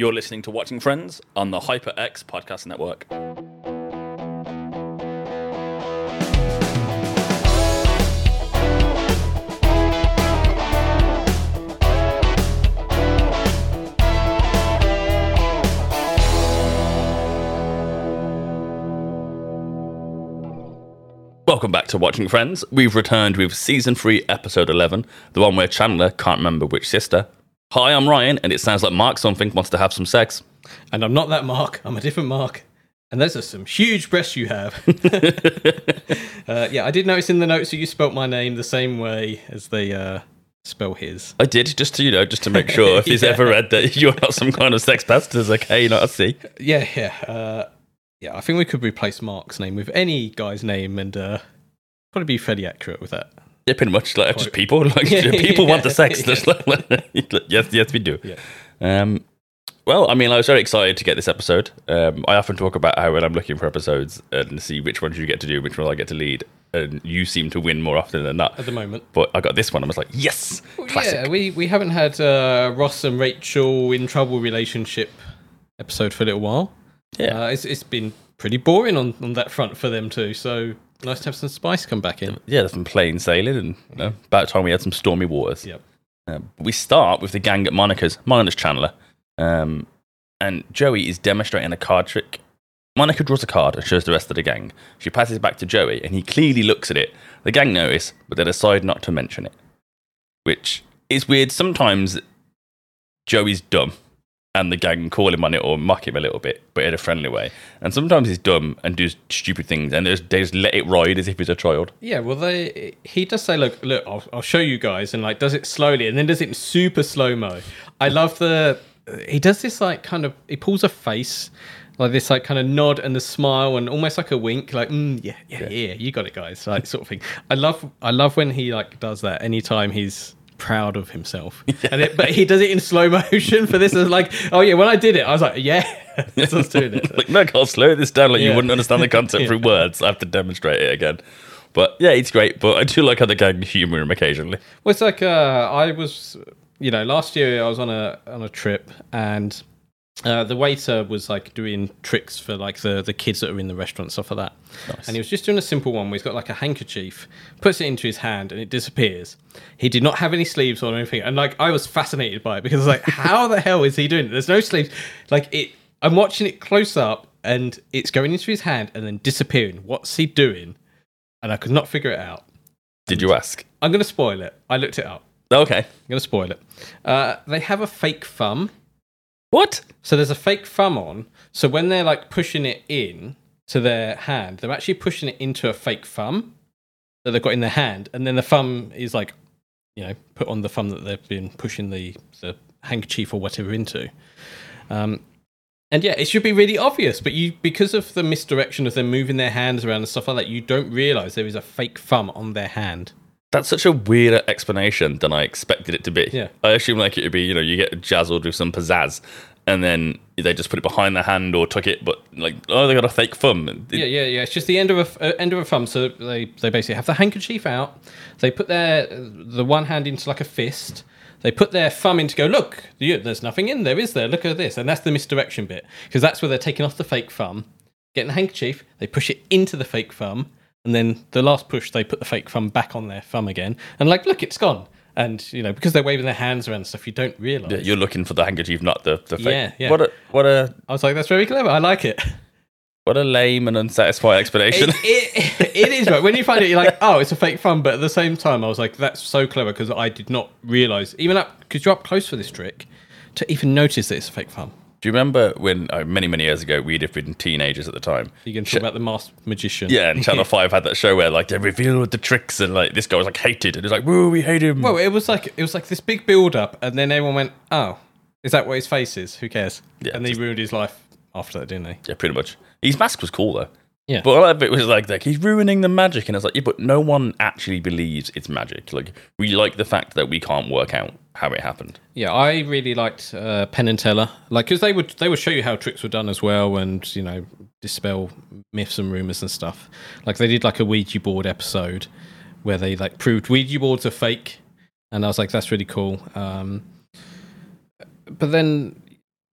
You're listening to Watching Friends on the HyperX Podcast Network. Welcome back to Watching Friends. We've returned with season 3, episode 11, the one where Chandler can't remember which sister. Hi, I'm Ryan, and it sounds like Mark something wants to have some sex. And I'm not that Mark. I'm a different Mark. And those are some huge breasts you have. uh, yeah, I did notice in the notes that you spelt my name the same way as they uh, spell his. I did, just to, you know, just to make sure if he's Yeah. ever read that you're not some kind of sex pest, it's okay, not a C. Yeah, yeah. Uh, yeah, I think we could replace Mark's name with any guy's name and uh, probably be fairly accurate with that. Yeah, pretty much like just people. Like Yeah, people want the sex. yeah. Just like- yes, yes, we do. Yeah. Um, well, I mean, I was very excited to get this episode. Um, I often talk about how when I'm looking for episodes and see which ones you get to do, which ones I get to lead, and you seem to win more often than not. At the moment. But I got this one. I was like, yes, classic. Yeah, we, we haven't had uh, Ross and Rachel in trouble relationship episode for a little while. Yeah. Uh, it's, it's been pretty boring on, on that front for them too. So nice to have some spice come back in. Yeah, there's some plain sailing, and you know, about time we had some stormy waters. Yep. Um, we start with the gang at Monica's, minus Chandler. Um, and Joey is demonstrating a card trick. Monica draws a card and shows the rest of the gang. She passes it back to Joey, and he clearly looks at it. The gang notice, but they decide not to mention it. Which is weird. Sometimes Joey's dumb, and the gang call him on it or mock him a little bit, but in a friendly way. And sometimes he's dumb and does stupid things, and they just, they just let it ride as if he's a child. Yeah, well, they he does say, "Look, look, I'll, I'll show you guys," and like does it slowly, and then does it in super slow mo. I love the he does this like kind of he pulls a face like this like kind of nod and the smile and almost like a wink, like mm, yeah, yeah, yeah, you got it, guys, like sort of thing. I love I love when he like does that anytime he's proud of himself, and it, but he does it in slow motion for this. Is like, oh yeah, when I did it, I was like, yeah, that's what's doing it. like, look, I'll slow this down. Like you wouldn't understand the concept through words. I have to demonstrate it again. But yeah, it's great. But I do like how the gang humour him occasionally. Well, it's like uh, I was, you know, last year I was on a on a trip and uh, the waiter was like doing tricks for like the the kids that are in the restaurant stuff like that. And he was just doing a simple one where he's got like a handkerchief, puts it into his hand, and it disappears. He did not have any sleeves on or anything, and like I was fascinated by it because I was like, how the hell is he doing it? There's no sleeves. Like it, I'm watching it close up, and it's going into his hand and then disappearing. What's he doing? And I could not figure it out. Did you ask? I'm going to spoil it. I looked it up. Okay. I'm going to spoil it. Uh, they have a fake thumb. What? So there's a fake thumb on. So when they're like pushing it in to their hand, they're actually pushing it into a fake thumb that they've got in their hand. And then the thumb is like, you know, put on the thumb that they've been pushing the, the handkerchief or whatever into. Um, and yeah, it should be really obvious, but you because of the misdirection of them moving their hands around and stuff like that, you don't realize there is a fake thumb on their hand. That's such a weirder explanation than I expected it to be. Yeah. I assume like it would be, you know, you get jazzled with some pizzazz and then they just put it behind the hand or tuck it, but like, oh, they got a fake thumb. Yeah, yeah, yeah. It's just the end of a uh, end of a thumb. So they they basically have the handkerchief out. They put their the one hand into like a fist. They put their thumb in to go. Look, you, there's nothing in there, is there? Look at this, and that's the misdirection bit because that's where they're taking off the fake thumb, getting the handkerchief. They push it into the fake thumb, and then the last push, they put the fake thumb back on their thumb again, and like, look, it's gone. And you know, because they're waving their hands around and stuff, you don't realize. Yeah, You're looking for the handkerchief, not the, the fake. Yeah, yeah. What a what a I was like, that's very clever. I like it. what a lame and unsatisfied explanation. it, it, it is right when you find it you're like oh it's a fake fun but at the same time i was like that's so clever because i did not realize even up because you're up close for this trick to even notice that it's a fake fun Do you remember when uh, many many years ago we'd have been teenagers at the time? you can talk about the masked magician Yeah, and Channel Five had that show where like they revealed the tricks and like this guy was like hated and it was like, woo, we hate him. well it was like it was like this big build up and then everyone went oh is that what his face is who cares Yeah, and they just- ruined his life after that didn't they yeah, pretty much. His mask was cool though. Yeah. But a lot of it was like, like he's ruining the magic, and I was like, yeah, but no one actually believes it's magic. Like we like the fact that we can't work out how it happened. Yeah, I really liked uh, Penn and Teller, like because they would they would show you how tricks were done as well, and you know dispel myths and rumors and stuff. Like they did like a Ouija board episode where they like proved Ouija boards are fake, and I was like, that's really cool. Um, but then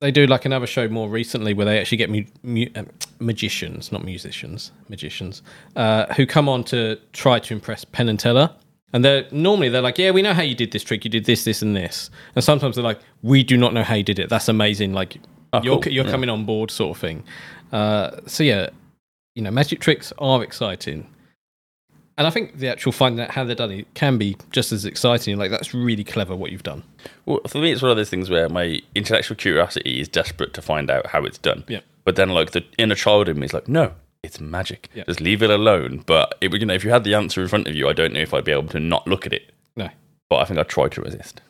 they do like another show more recently where they actually get mu- mu- um, magicians, not musicians, magicians, uh, who come on to try to impress Penn and Teller. And they're normally they're like, yeah, we know how you did this trick. You did this, this, and this. And sometimes they're like, we do not know how you did it. That's amazing. Like you're cool. you're Yeah. coming on board, sort of thing. Uh, so yeah, you know, magic tricks are exciting. And I think the actual finding out how they're done it can be just as exciting. Like that's really clever what you've done. Well, for me, it's one of those things where my intellectual curiosity is desperate to find out how it's done. Yeah. But then, like the inner child in me is like, no, it's magic. Yeah. Just leave it alone. But it, would- you know, if you had the answer in front of you, I don't know if I'd be able to not look at it. No. But I think I'd try to resist.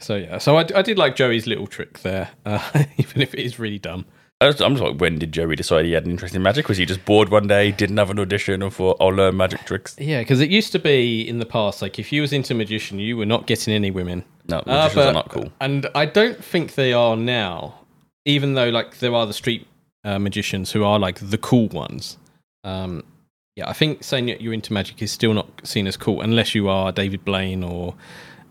So yeah, so I, I did like Joey's little trick there, uh, even if it is really dumb. Was, I'm just like, when did Joey decide he had an interest in magic? Was he just bored one day, didn't have an audition, and thought, I'll learn magic tricks? Yeah, because it used to be in the past, like if you was into magician, you were not getting any women. No, Uh, magicians but- are not cool. And I don't think they are now, even though like there are the street uh, magicians who are like the cool ones. Um, yeah, I think saying that you're into magic is still not seen as cool unless you are David Blaine or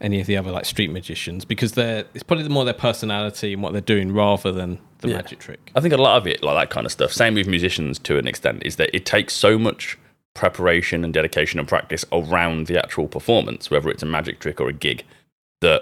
any of the other like street magicians because they're it's probably more their personality and what they're doing rather than the Yeah. magic trick. I think a lot of it, like that kind of stuff, same with musicians to an extent, is that it takes so much preparation and dedication and practice around the actual performance, whether it's a magic trick or a gig, that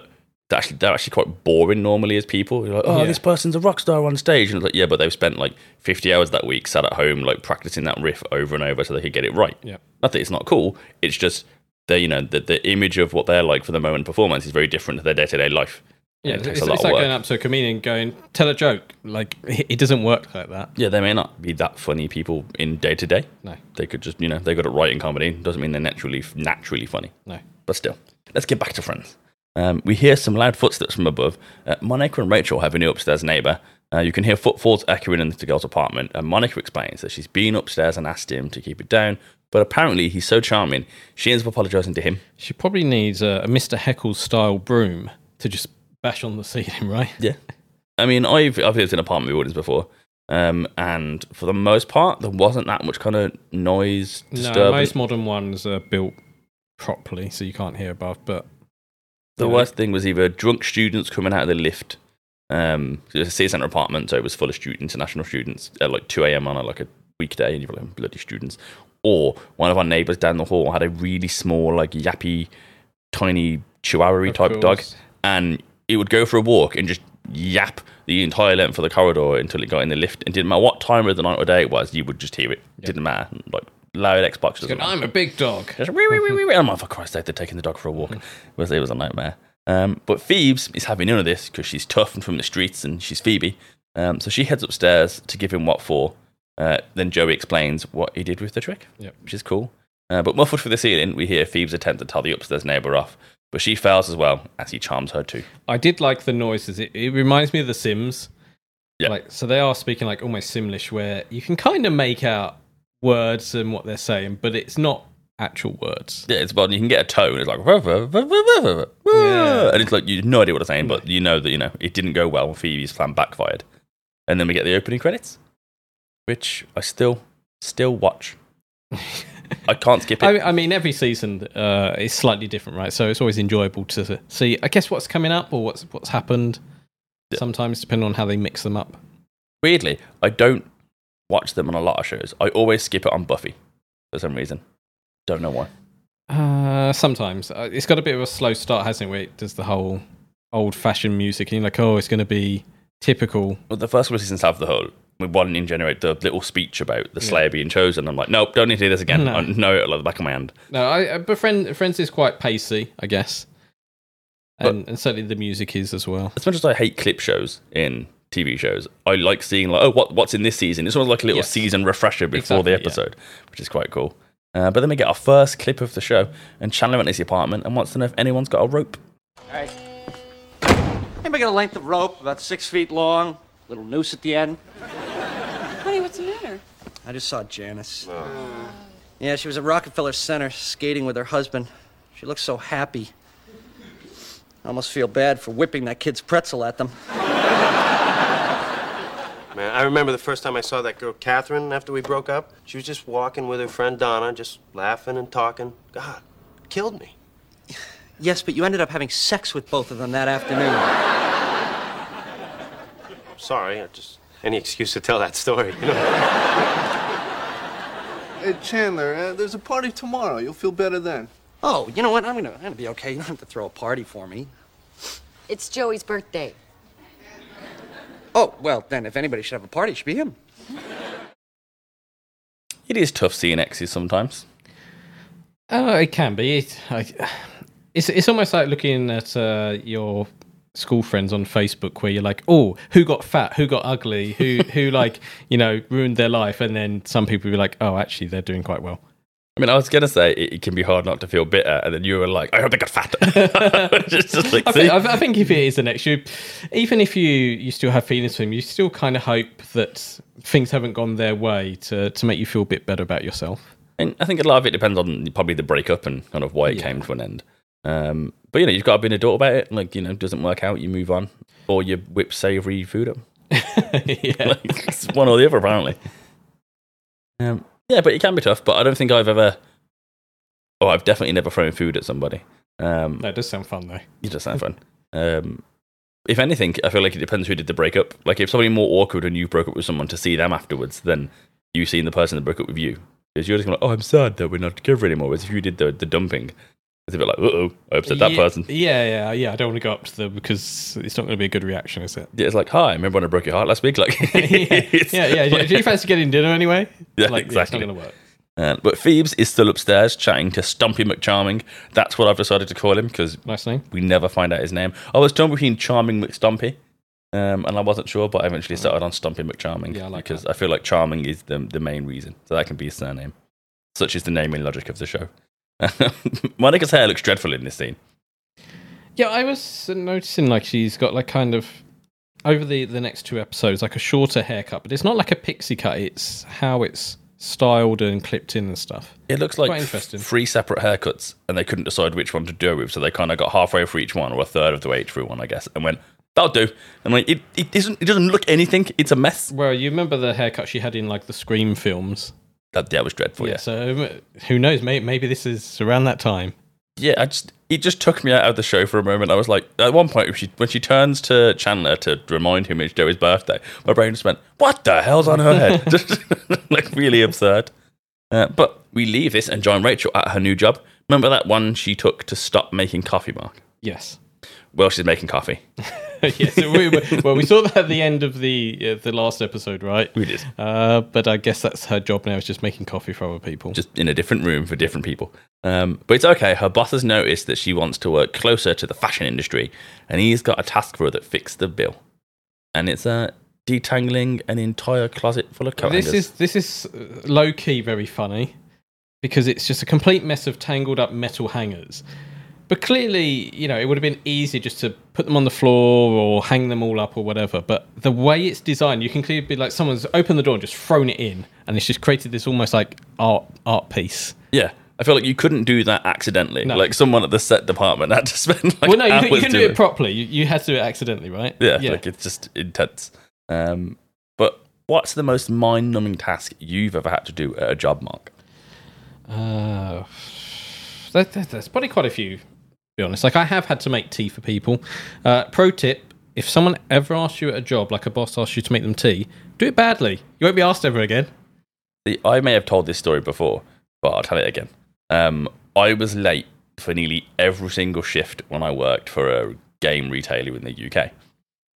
they're actually, they're actually quite boring normally as people. You're like, oh, Yeah. this person's a rock star on stage. And it's like, yeah, but they've spent like 50 hours that week sat at home, like practicing that riff over and over so they could get it right. Yeah. Not that it's not cool, it's just the you know the, the image of what they're like for the moment performance is very different to their day to day life. Yeah, it it's, takes a lot it's like work. going up to a comedian going, tell a joke. Like, it doesn't work like that. Yeah, they may not be that funny people in day to day. No, They could just, you know, they got it right in comedy. Doesn't mean they're naturally naturally funny. no. But still, let's get back to Friends. Um, we hear some loud footsteps from above. Uh, Monica and Rachel have a new upstairs neighbour. Uh, you can hear footfalls echoing in the girl's apartment. And Monica explains that she's been upstairs and asked him to keep it down. But apparently, he's so charming, she ends up apologising to him. She probably needs a, a Mr. Heckle style broom to just bash on the ceiling, right? Yeah. I mean, I've, I've lived in apartment buildings before. Um, and for the most part, there wasn't that much kind of noise No, most modern ones are built properly, so you can't hear above. But The worst thing was either drunk students coming out of the lift. Um, it was a city centre apartment, so it was full of students, international students, at like 2 a.m. on a, like a weekday, and you've got like bloody students. Or one of our neighbours down the hall had a really small, like yappy, tiny chihuahua type dog, and it would go for a walk and just yap the entire length of the corridor until it got in the lift. And didn't matter what time of the night or day it was, you would just hear it. Didn't matter. Like loud Xbox. Going. I'm a big dog. Just wee, wee, wee, wee, wee. I'm for Christ's sake, they're taking the dog for a walk. It was, it was a nightmare. Um, but Phoebes is having none of this because she's tough and from the streets and she's Phoebe. Um, so she heads upstairs to give him what for. Uh, then Joey explains what he did with the trick, Yep. which is cool. Uh, but muffled through the ceiling, we hear Phoebes attempt to tell the upstairs neighbour off. But she fails as well as he charms her too. I did like the noises. It, it reminds me of The Sims. Yeah. Like, so they are speaking like almost Simlish, where you can kind of make out words and what they're saying, but it's not actual words. Yeah, it's about you can get a tone. It's like. Yeah. and it's like you have no idea what they're saying, but you know that you know it didn't go well. Phoebe's plan backfired, and then we get the opening credits, which I still still watch. I can't skip it. I, I mean, every season uh, is slightly different, right? So it's always enjoyable to see. I guess what's coming up or what's what's happened. Yeah. Sometimes depending on how they mix them up. Weirdly, I don't watch them on a lot of shows. I always skip it on Buffy for some reason. Don't know why. Uh, sometimes uh, it's got a bit of a slow start, hasn't it? Where it does the whole old-fashioned music, and you're like, oh, it's going to be typical. Well, the first couple of seasons have the whole with one in generate the little speech about the Yeah. Slayer being chosen. I'm like, nope, don't need to hear this again. No. I know it like the back of my hand. No, I, uh, but friend, Friends is quite pacey, I guess, and, and certainly the music is as well. as much as I hate clip shows in TV shows, I like seeing like, oh, what what's in this season? It's almost like a little Yes. season refresher before Exactly, the yeah. episode, which is quite cool. Uh, but then we get our first clip of the show, and Chandler enters the apartment and wants to know if anyone's got a rope. Alright. Anybody got a length of rope about six feet long? Little noose at the end? Honey, what's the matter? I just saw Janice. Yeah, she was at Rockefeller Center skating with her husband. She looked so happy. I almost feel bad for whipping that kid's pretzel at them. Man, I remember the first time I saw that girl, Catherine, after we broke up. She was just walking with her friend Donna, just laughing and talking. God, killed me. Yes, but you ended up having sex with both of them that afternoon. sorry. I just any excuse to tell that story. You know? Hey, Chandler, uh, there's a party tomorrow. You'll feel better then. Oh, you know what? I'm gonna, I'm gonna be okay. You don't have to throw a party for me. It's Joey's birthday. Oh, well, then if anybody should have a party, it should be him. It is tough seeing exes sometimes. Oh, it can be. It, I, it's it's almost like looking at uh, your school friends on Facebook, where you're like, oh, who got fat, who got ugly, who who like you know ruined their life, and then some people be like, oh, actually, they're doing quite well. I mean, I was gonna say it, it can be hard not to feel bitter, and then you were like, "I hope they got fat." It's just like, I think, I I think if it is an you, even if you you still have feelings for him, you still kind of hope that things haven't gone their way to to make you feel a bit better about yourself. And I think a lot of it depends on probably the breakup and kind of why it Yeah. came to an end. Um, but you know, you've got to be an adult about it. Like you know, doesn't work out, you move on, or you whip savoury food up. yeah. it's one or the other, apparently. Um, yeah, but it can be tough. But I don't think I've ever. Oh, I've definitely never thrown food at somebody. Um, That does sound fun though. it does sound fun. Um, if anything, I feel like it depends who did the breakup. Like if somebody more awkward and you broke up with someone to see them afterwards than you seeing the person that broke up with you, because you're just gonna, oh, I'm sad that we're not together anymore. Whereas if you did the the dumping, it's a bit like, uh oh, I upset that yeah, person. Yeah, yeah, yeah. I don't want to go up to them because it's not going to be a good reaction, is it? Yeah, it's like, hi, remember when I broke your heart last week? Like, yeah, yeah, yeah. Do- Do you fancy getting dinner anyway? Yeah, like, exactly. it's not going to work. Uh, but Phoebes is still upstairs chatting to Stumpy McCharming. That's what I've decided to call him because Nice name. we never find out his name. I was torn between Charming McStumpy, um, and I wasn't sure, but I eventually settled on Stumpy McCharming Yeah, I like because I feel like Charming is the, the main reason. So that can be his surname. Such is the naming logic of the show. Monica's hair looks dreadful in this scene. Yeah, I was noticing like she's got like kind of over the the next two episodes like a shorter haircut, but it's not like a pixie cut. It's how it's styled and clipped in and stuff. It looks like Quite interesting. three separate haircuts, and they couldn't decide which one to do with, so they kind of got halfway through each one, or a third of the way through one, I guess, and went, "That'll do." And like, it, it isn't, it doesn't look anything. It's a mess. Well, you remember the haircut she had in like the Scream films. That, that was dreadful. yeah. Yeah, So um, who knows? Maybe, maybe this is around that time. yeah. I just, it just took me out of the show for a moment. I was like, at one point, when she, when she turns to Chandler to remind him it's Joey's birthday, my brain just went, "What the hell's on her head?" just like really absurd. Uh, but we leave this and join Rachel at her new job. Remember that one she took to stop making coffee, Mark? Yes. Well, she's making coffee. yes. we, we- well, we saw that at the end of the uh, the last episode, right? We did. Uh, but I guess that's her job now. Is just making coffee for other people. just in a different room for different people. Um, but it's okay. Her boss has noticed that she wants to work closer to the fashion industry, and he's got a task for her that fits the bill. And it's uh, detangling an entire closet full of coat this hangers. is this is low key very funny because it's just a complete mess of tangled up metal hangers. But clearly, you know, it would have been easy just to put them on the floor or hang them all up or whatever. But the way it's designed, you can clearly be like someone's opened the door and just thrown it in, and it's just created this almost like art art piece. yeah. I feel like you couldn't do that accidentally. No. Like someone at the set department had to spend like well, no, you, can- you can do doing it properly. You, you had to do it accidentally, right? Yeah, like it's just intense. Um, but what's the most mind-numbing task you've ever had to do at a job, Mark? Uh, there's probably quite a few. Be honest, like I have had to make tea for people. Uh, pro tip: if someone ever asks you at a job, like a boss asks you to make them tea, do it badly. You won't be asked ever again. I may have told this story before, but I'll tell it again. Um, I was late for nearly every single shift when I worked for a game retailer in the UK.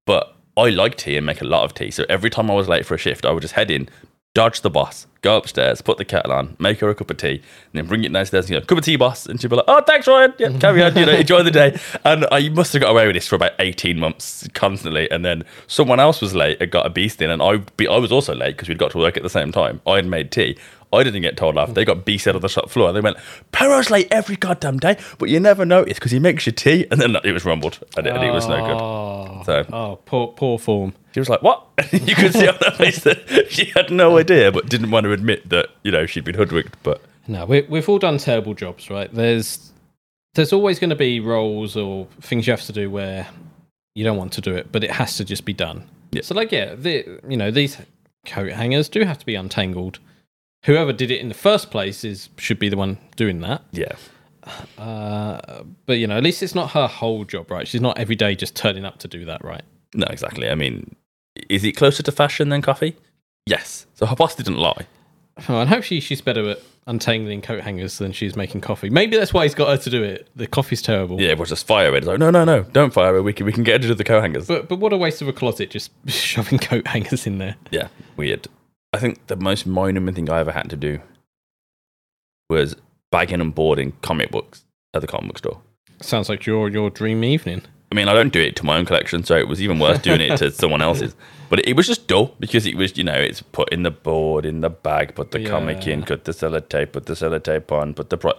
But I like tea and make a lot of tea. So every time I was late for a shift, I would just head in, dodge the boss, go upstairs, put the kettle on, make her a cup of tea, and then bring it downstairs and go, cup of tea, boss. And she'd be like, oh, thanks, Ryan. Yeah, carry on, you know, enjoy the day. And I must have got away with this for about 18 months constantly. And then someone else was late and got a beast in. And I, I was also late because we'd got to work at the same time. I had made tea. I didn't get told off. They got beast out of the shop floor. They went, Perro's late every goddamn day, but you never notice because he makes your tea. And then it was rumbled and it, and it was no good. Oh, So oh poor, poor form. she was like, "What?" you could see on her face that she had no idea, but didn't want to admit that you know she'd been hoodwinked. But No, we, we've all done terrible jobs, right? There's there's always going to be roles or things you have to do where you don't want to do it, but it has to just be done. Yeah. So, like, yeah, the, you know, these coat hangers do have to be untangled. Whoever did it in the first place is should be the one doing that. yeah, Uh, but you know, at least it's not her whole job, right? She's not every day just turning up to do that, right? no, exactly. I mean, Is it closer to fashion than coffee? Yes. So her boss didn't lie. Oh, and hopefully she's better at untangling coat hangers than she's making coffee. Maybe that's why he's got her to do it. The coffee's terrible. Yeah, we'll just fire it. It's like, no, no, no, don't fire it. We can, we can get her to do the coat hangers. But but what a waste of a closet just shoving coat hangers in there. Yeah, weird. I think the most monument thing I ever had to do was bagging and boarding comic books at the comic book store. Sounds like your your dream evening. I mean, I don't do it to my own collection, so it was even worse doing it to someone else's. But it, was just dull because it was, you know, it's put in the board, in the bag, put the comic in, Yeah. cut the sellotape, put the sellotape on, put the pro.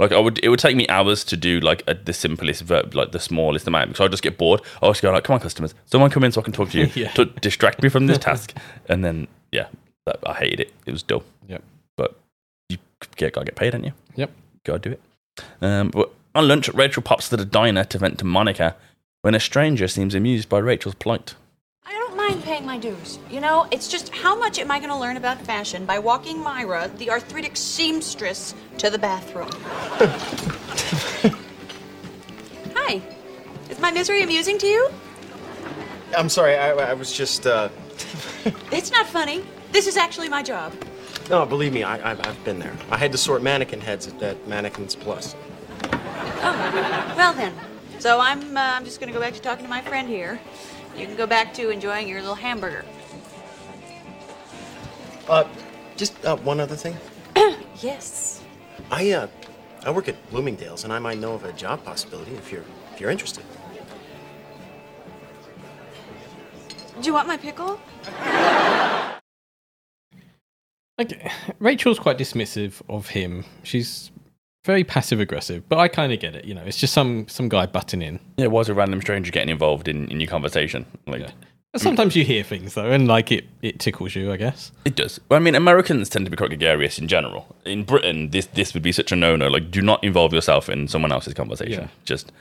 Like I would, it would take me hours to do like a, the simplest verb, like the smallest amount. Because I just get bored. I just go like, "Come on, customers, someone come in so I can talk to you Yeah. to distract me from this task." And then, yeah, that, I hated it. It was dull. Yep. But you get gotta get paid, don't you? Yep. Gotta do it. Um, but on lunch, Rachel pops to the diner to vent to Monica when a stranger seems amused by Rachel's plight. I don't mind paying my dues. You know, it's just how much am I going to learn about fashion by walking Myra, the arthritic seamstress, to the bathroom? Hi. Is my misery amusing to you? I'm sorry, I, I was just, uh. It's not funny. This is actually my job. No, believe me, I, I've, I've been there. I had to sort mannequin heads at, at Mannequins Plus. Oh, well then. So I'm uh, I'm just going to go back to talking to my friend here. You can go back to enjoying your little hamburger. Uh, just uh, one other thing. Yes. I, uh, I work at Bloomingdale's, and I might know of a job possibility if you're, if you're interested. Do you want my pickle? Like Rachel's quite dismissive of him. She's very passive aggressive, but I kind of get it. You know, it's just some some guy butting in. Yeah, why is a random stranger getting involved in, in your conversation? Like, Yeah. And sometimes you hear things though, and like it it tickles you, I guess. It does. Well, I mean, Americans tend to be quite gregarious in general. In Britain, this this would be such a no no. Like, do not involve yourself in someone else's conversation. Yeah. Just,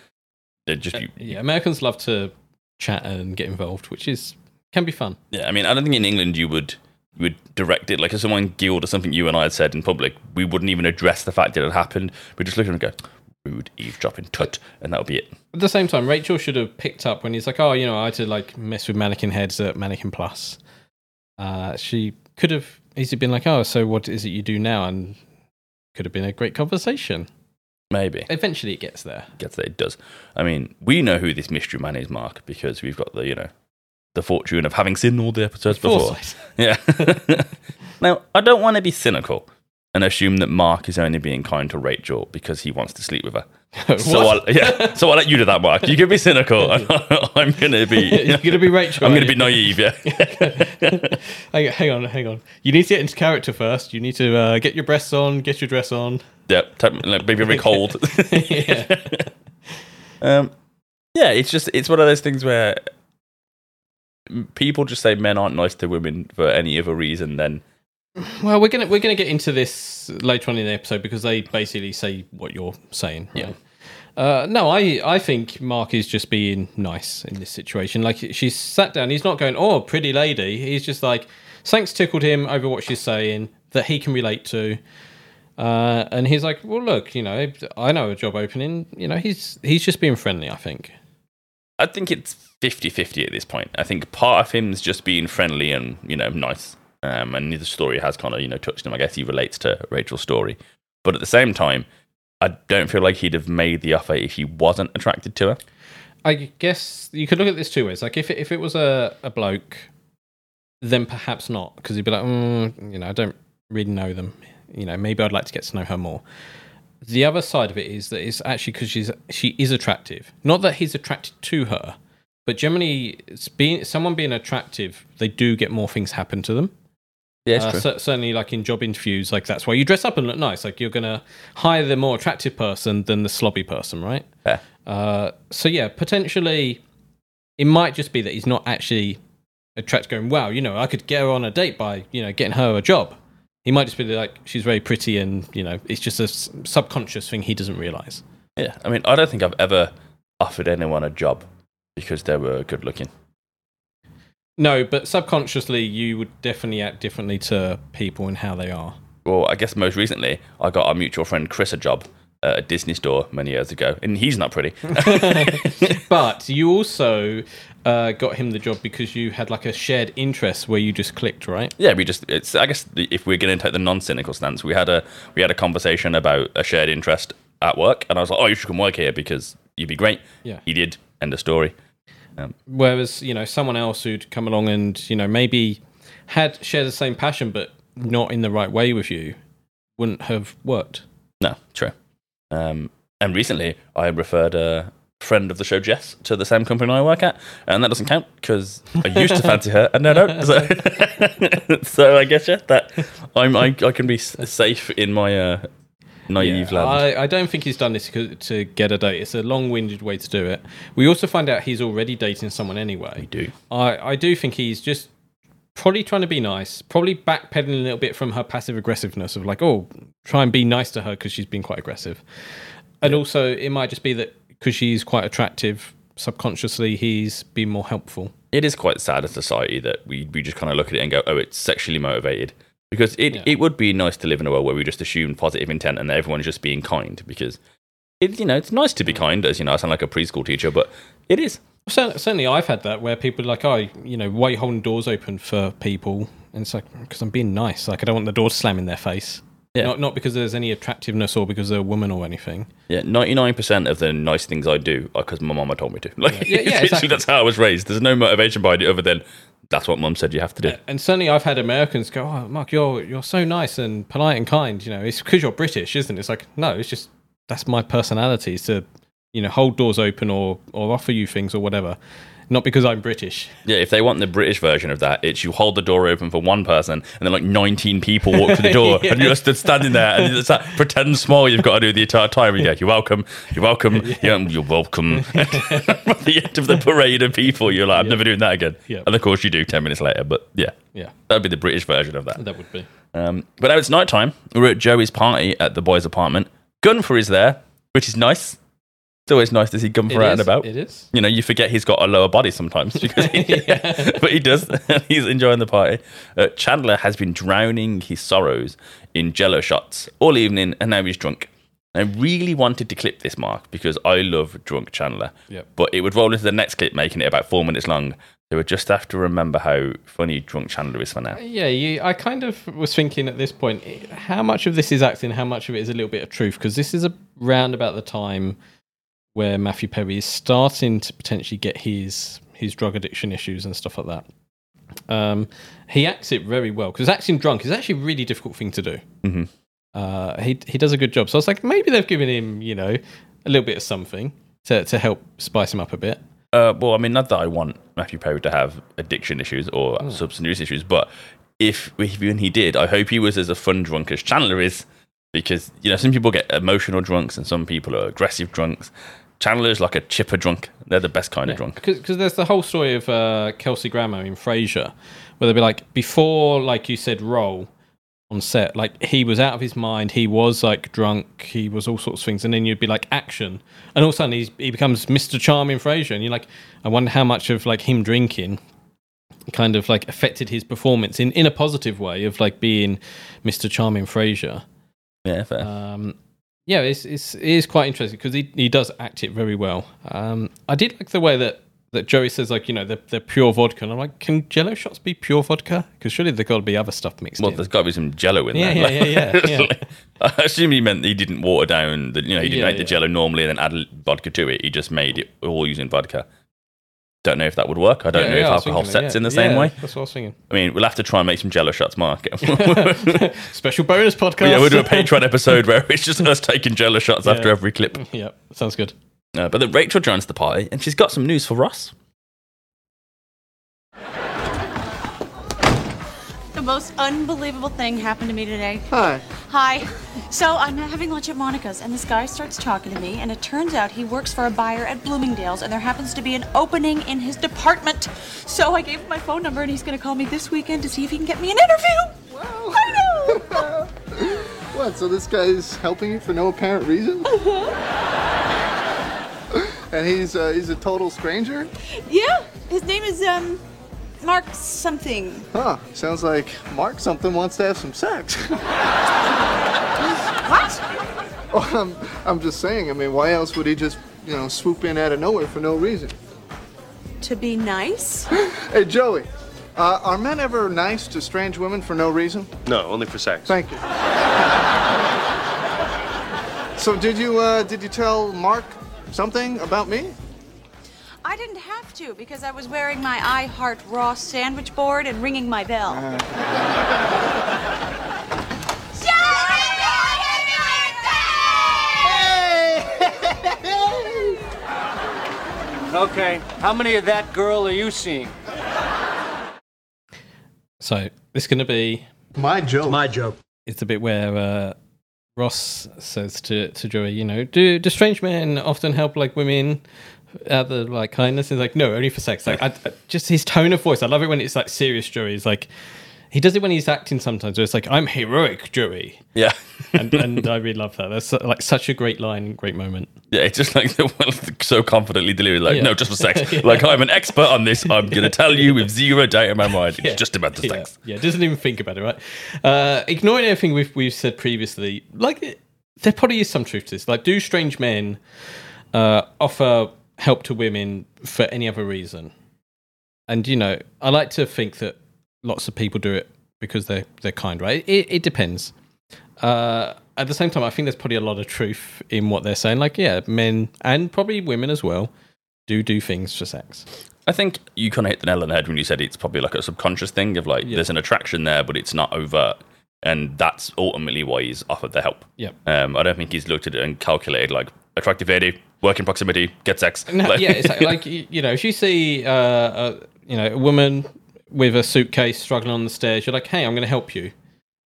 uh, just you, Yeah, Americans love to chat and get involved, which is can be fun. yeah. I mean, I don't think in England you would you would direct it like if someone giggled or something you and I had said in public, we wouldn't even address the fact that it happened. We just look at them and go, rude, eavesdropping, tut, and that'll be it. At the same time, Rachel should have picked up when he's like, "Oh, you know, I had to like mess with mannequin heads at Mannequin Plus." Uh, she could have easily been like, "Oh, so what is it you do now?" and could have been a great conversation. Maybe Eventually, it gets there. gets there, it does. I mean, we know who this mystery man is, Mark, because we've got the you know the fortune of having seen all the episodes before. Yeah. now, I don't want to be cynical and assume that Mark is only being kind to Rachel because he wants to sleep with her. So I'll, yeah, so I'll let you do that, Mark. You can be cynical. I'm gonna be. You're gonna be Rachel. I'm gonna be naive. Yeah. hang, on, hang on. You need to get into character first. You need to uh, get your breasts on, get your dress on. Yep. Take- like, Maybe very cold. yeah. Um, yeah, it's just it's one of those things where people just say men aren't nice to women for any other reason than Well, we're gonna we're gonna get into this later on in the episode because they basically say what you're saying. Right? Yeah. Uh, no, I I think Mark is just being nice in this situation. Like she's sat down, he's not going, "Oh, pretty lady." He's just like, "Thanks tickled him over what she's saying that he can relate to." Uh, and he's like, "Well, look, you know, I know a job opening. You know, he's he's just being friendly. I think." I think it's 50-50 at this point. I think part of him's just being friendly and you know nice, um, and the story has kind of you know touched him. I guess he relates to Rachel's story, but at the same time, I don't feel like he'd have made the offer if he wasn't attracted to her. I guess you could look at this two ways. Like if it, if it was a, a bloke, then perhaps not, because he'd be like, mm, you know, I don't really know them. You know, maybe I'd like to get to know her more. The other side of it is that it's actually because she's she is attractive. Not that he's attracted to her, but generally, it's being someone being attractive, they do get more things happen to them. Yeah, Uh, cer- certainly, like in job interviews, like that's why you dress up and look nice. Like you're gonna hire the more attractive person than the slobby person, right? Yeah. Uh, so yeah, potentially, it might just be that he's not actually attracted. Going, wow, you know, I could get her on a date by you know getting her a job. He might just be like, she's very pretty, and you know, it's just a s- subconscious thing he doesn't realize. Yeah, I mean, I don't think I've ever offered anyone a job because they were good looking. No, but subconsciously, you would definitely act differently to people and how they are. Well, I guess most recently, I got our mutual friend Chris a job at a Disney store many years ago, and he's not pretty. But you also uh, got him the job because you had like a shared interest where you just clicked, right? yeah, we just it's I guess if we're going to take the non-cynical stance, we had a we had a conversation about a shared interest at work, and I was like, oh, you should come work here because you'd be great. Yeah. he did. End of story. Whereas you know someone else who'd come along and you know maybe had shared the same passion but not in the right way with you wouldn't have worked. No, true. Um, and recently, I referred a friend of the show, Jess, to the same company I work at, and that doesn't count because I used to fancy her, and now I don't. So, so I guess yeah, that I'm I, I can be safe in my uh, naive land. I, I don't think he's done this to to get a date. It's a long-winded way to do it. We also find out he's already dating someone anyway. I do. I, I do think he's just probably trying to be nice, probably backpedaling a little bit from her passive aggressiveness of like, oh, try and be nice to her because she's been quite aggressive. And also, it might just be that because she's quite attractive, subconsciously he's been more helpful. It is quite sad as society that we, we just kind of look at it and go, oh, it's sexually motivated. Because it, Yeah. it would be nice to live in a world where we just assume positive intent and everyone's just being kind. Because it, you know, it's nice to be mm. kind, as you know, I sound like a preschool teacher, but it is. Certainly, I've had that where people are like, oh, you know, why are you holding doors open for people? And it's like, because I'm being nice. Like, I don't want the door to slam in their face. Yeah. Not, not because there's any attractiveness or because they're a woman or anything. Yeah, ninety nine percent of the nice things I do are because my mama told me to. Like, Yeah, yeah, literally, exactly. that's how I was raised. There's no motivation behind it other than that's what mum said you have to do. And certainly, I've had Americans go, "Oh, Mark, you're you're so nice and polite and kind." You know, it's because you're British, isn't it? It's like, no, it's just that's my personality is to, you know, hold doors open or or offer you things or whatever, not because I'm British. Yeah, if they want the British version of that, it's you hold the door open for one person and then like 19 people walk through the door and you're just standing there and it's that pretend smile you've got to do the entire time. Yeah, you're welcome, you're welcome, yeah, you're welcome. At the end of the parade of people, you're like, I'm never doing that again. Yeah. And of course you do 10 minutes later, but yeah, Yeah, that'd be the British version of that. that would be. Um, but now it's night time. We're at Joey's party at the boys' apartment. Gunther is there, which is nice. It's always nice to see Gunther It out and about. It is. You know, you forget he's got a lower body sometimes, because but he does. he's enjoying the party. Uh, Chandler has been drowning his sorrows in Jello shots all evening, and now he's drunk. I really wanted to clip this, Mark, because I love drunk Chandler. Yep. But it would roll into the next clip, making it about four minutes long. So we just have to remember how funny drunk Chandler is for now. Yeah, you, I kind of was thinking at this point, how much of this is acting, how much of it is a little bit of truth? Because this is a round about the time where Matthew Perry is starting to potentially get his his drug addiction issues and stuff like that. Um, he acts it very well because acting drunk is actually a really difficult thing to do. Mhm. Uh, he he does a good job. So I was like, maybe they've given him, you know, a little bit of something to to help spice him up a bit. Uh, well, I mean, not that I want Matthew Perry to have addiction issues or substance use issues, but if even he did, I hope he was as a fun drunk as Chandler is, because you know some people get emotional drunks and some people are aggressive drunks. Chandler is like a chipper drunk. They're the best kind of drunk. Because there's the whole story of uh, Kelsey Grammer in Frasier, where they'd be like, before, like you said, roll on set, like he was out of his mind, he was like drunk, he was all sorts of things, and then you'd be like action, and all of a sudden he's, he becomes Mr. Charm in Frasier, and you're like, I wonder how much of like him drinking kind of like affected his performance in, in a positive way of like being Mr. Charm in Frasier. Yeah, fair. Um, yeah, it's, it's it is quite interesting because he, he does act it very well. Um, I did like the way that, that Joey says like you know they're, they're pure vodka, and I'm like, can Jello shots be pure vodka? Because surely there's got to be other stuff mixed in. well, in. there's got to be some Jello in Yeah, there. yeah, yeah, yeah, yeah. I assume he meant he didn't water down the, you know, he didn't Yeah, make the. Jello normally and then add vodka to it. He just made it all using vodka. Don't know if that would work. I don't Yeah, know yeah, if alcohol thinking sets yeah. in the same way. That's what I was thinking. I mean, we'll have to try and make some Jello shots, Mark. Special bonus podcast. yeah, we'll do a Patreon episode where it's just us taking Jello shots after every clip. yeah, sounds good. Uh, but then Rachel joins the party and she's got some news for Ross. Most unbelievable thing happened to me today. Hi. Hi. So I'm having lunch at Monica's, and this guy starts talking to me, and it turns out he works for a buyer at Bloomingdale's, and there happens to be an opening in his department. So I gave him my phone number, and he's going to call me this weekend to see if he can get me an interview. I know. What? So this guy's helping you for no apparent reason? and he's uh, he's a total stranger? yeah, his name is um Mark something. Huh. Sounds like Mark something wants to have some sex. What? I'm, I'm just saying. I mean, why else would he just, you know, swoop in out of nowhere for no reason? To be nice? Hey, Joey, uh, are men ever nice to strange women for no reason? No, only for sex. Thank you. so did you uh, did you tell Mark something about me? I didn't have to because I was wearing my I Heart Ross sandwich board and ringing my bell. Okay, how many of that girl are you seeing? So this going to be My joke. My joke. it's the bit where uh, Ross says to to Joey, you know, do do strange men often help like women out of like kindness? He's like, no, only for sex. Like, I, I- just his tone of voice. I love it when it's like serious Joey. He's like, he does it when he's acting sometimes. Where it's like, I'm heroic Joey, Yeah. and and I really love that. That's like such a great line, great moment. Yeah, it's just like so confidently delivered, like, Yeah. no, just for sex. Like, I'm an expert on this. I'm to tell you with zero doubt in my mind. It's Yeah. just about the yeah, sex. Yeah, doesn't even think about it, right? Uh, ignoring everything we've we've said previously, like there probably is some truth to this. Like, do strange men uh, offer help to women for any other reason? And you know, I like to think that lots of people do it because they're they're kind, right? It, it depends. Uh, at the same time, I think there's probably a lot of truth in what they're saying. Like, yeah, men and probably women as well do do things for sex. I think you kind of hit the nail on the head when you said it's probably like a subconscious thing of like, there's an attraction there, but it's not overt. And that's ultimately why he's offered the help. Yeah. Um, I don't think he's looked at it and calculated like attractive lady, work in proximity, get sex. No, Like- yeah, it's like, like you know, if you see uh, a you know a woman with a suitcase struggling on the stairs, you're like, hey, I'm going to help you,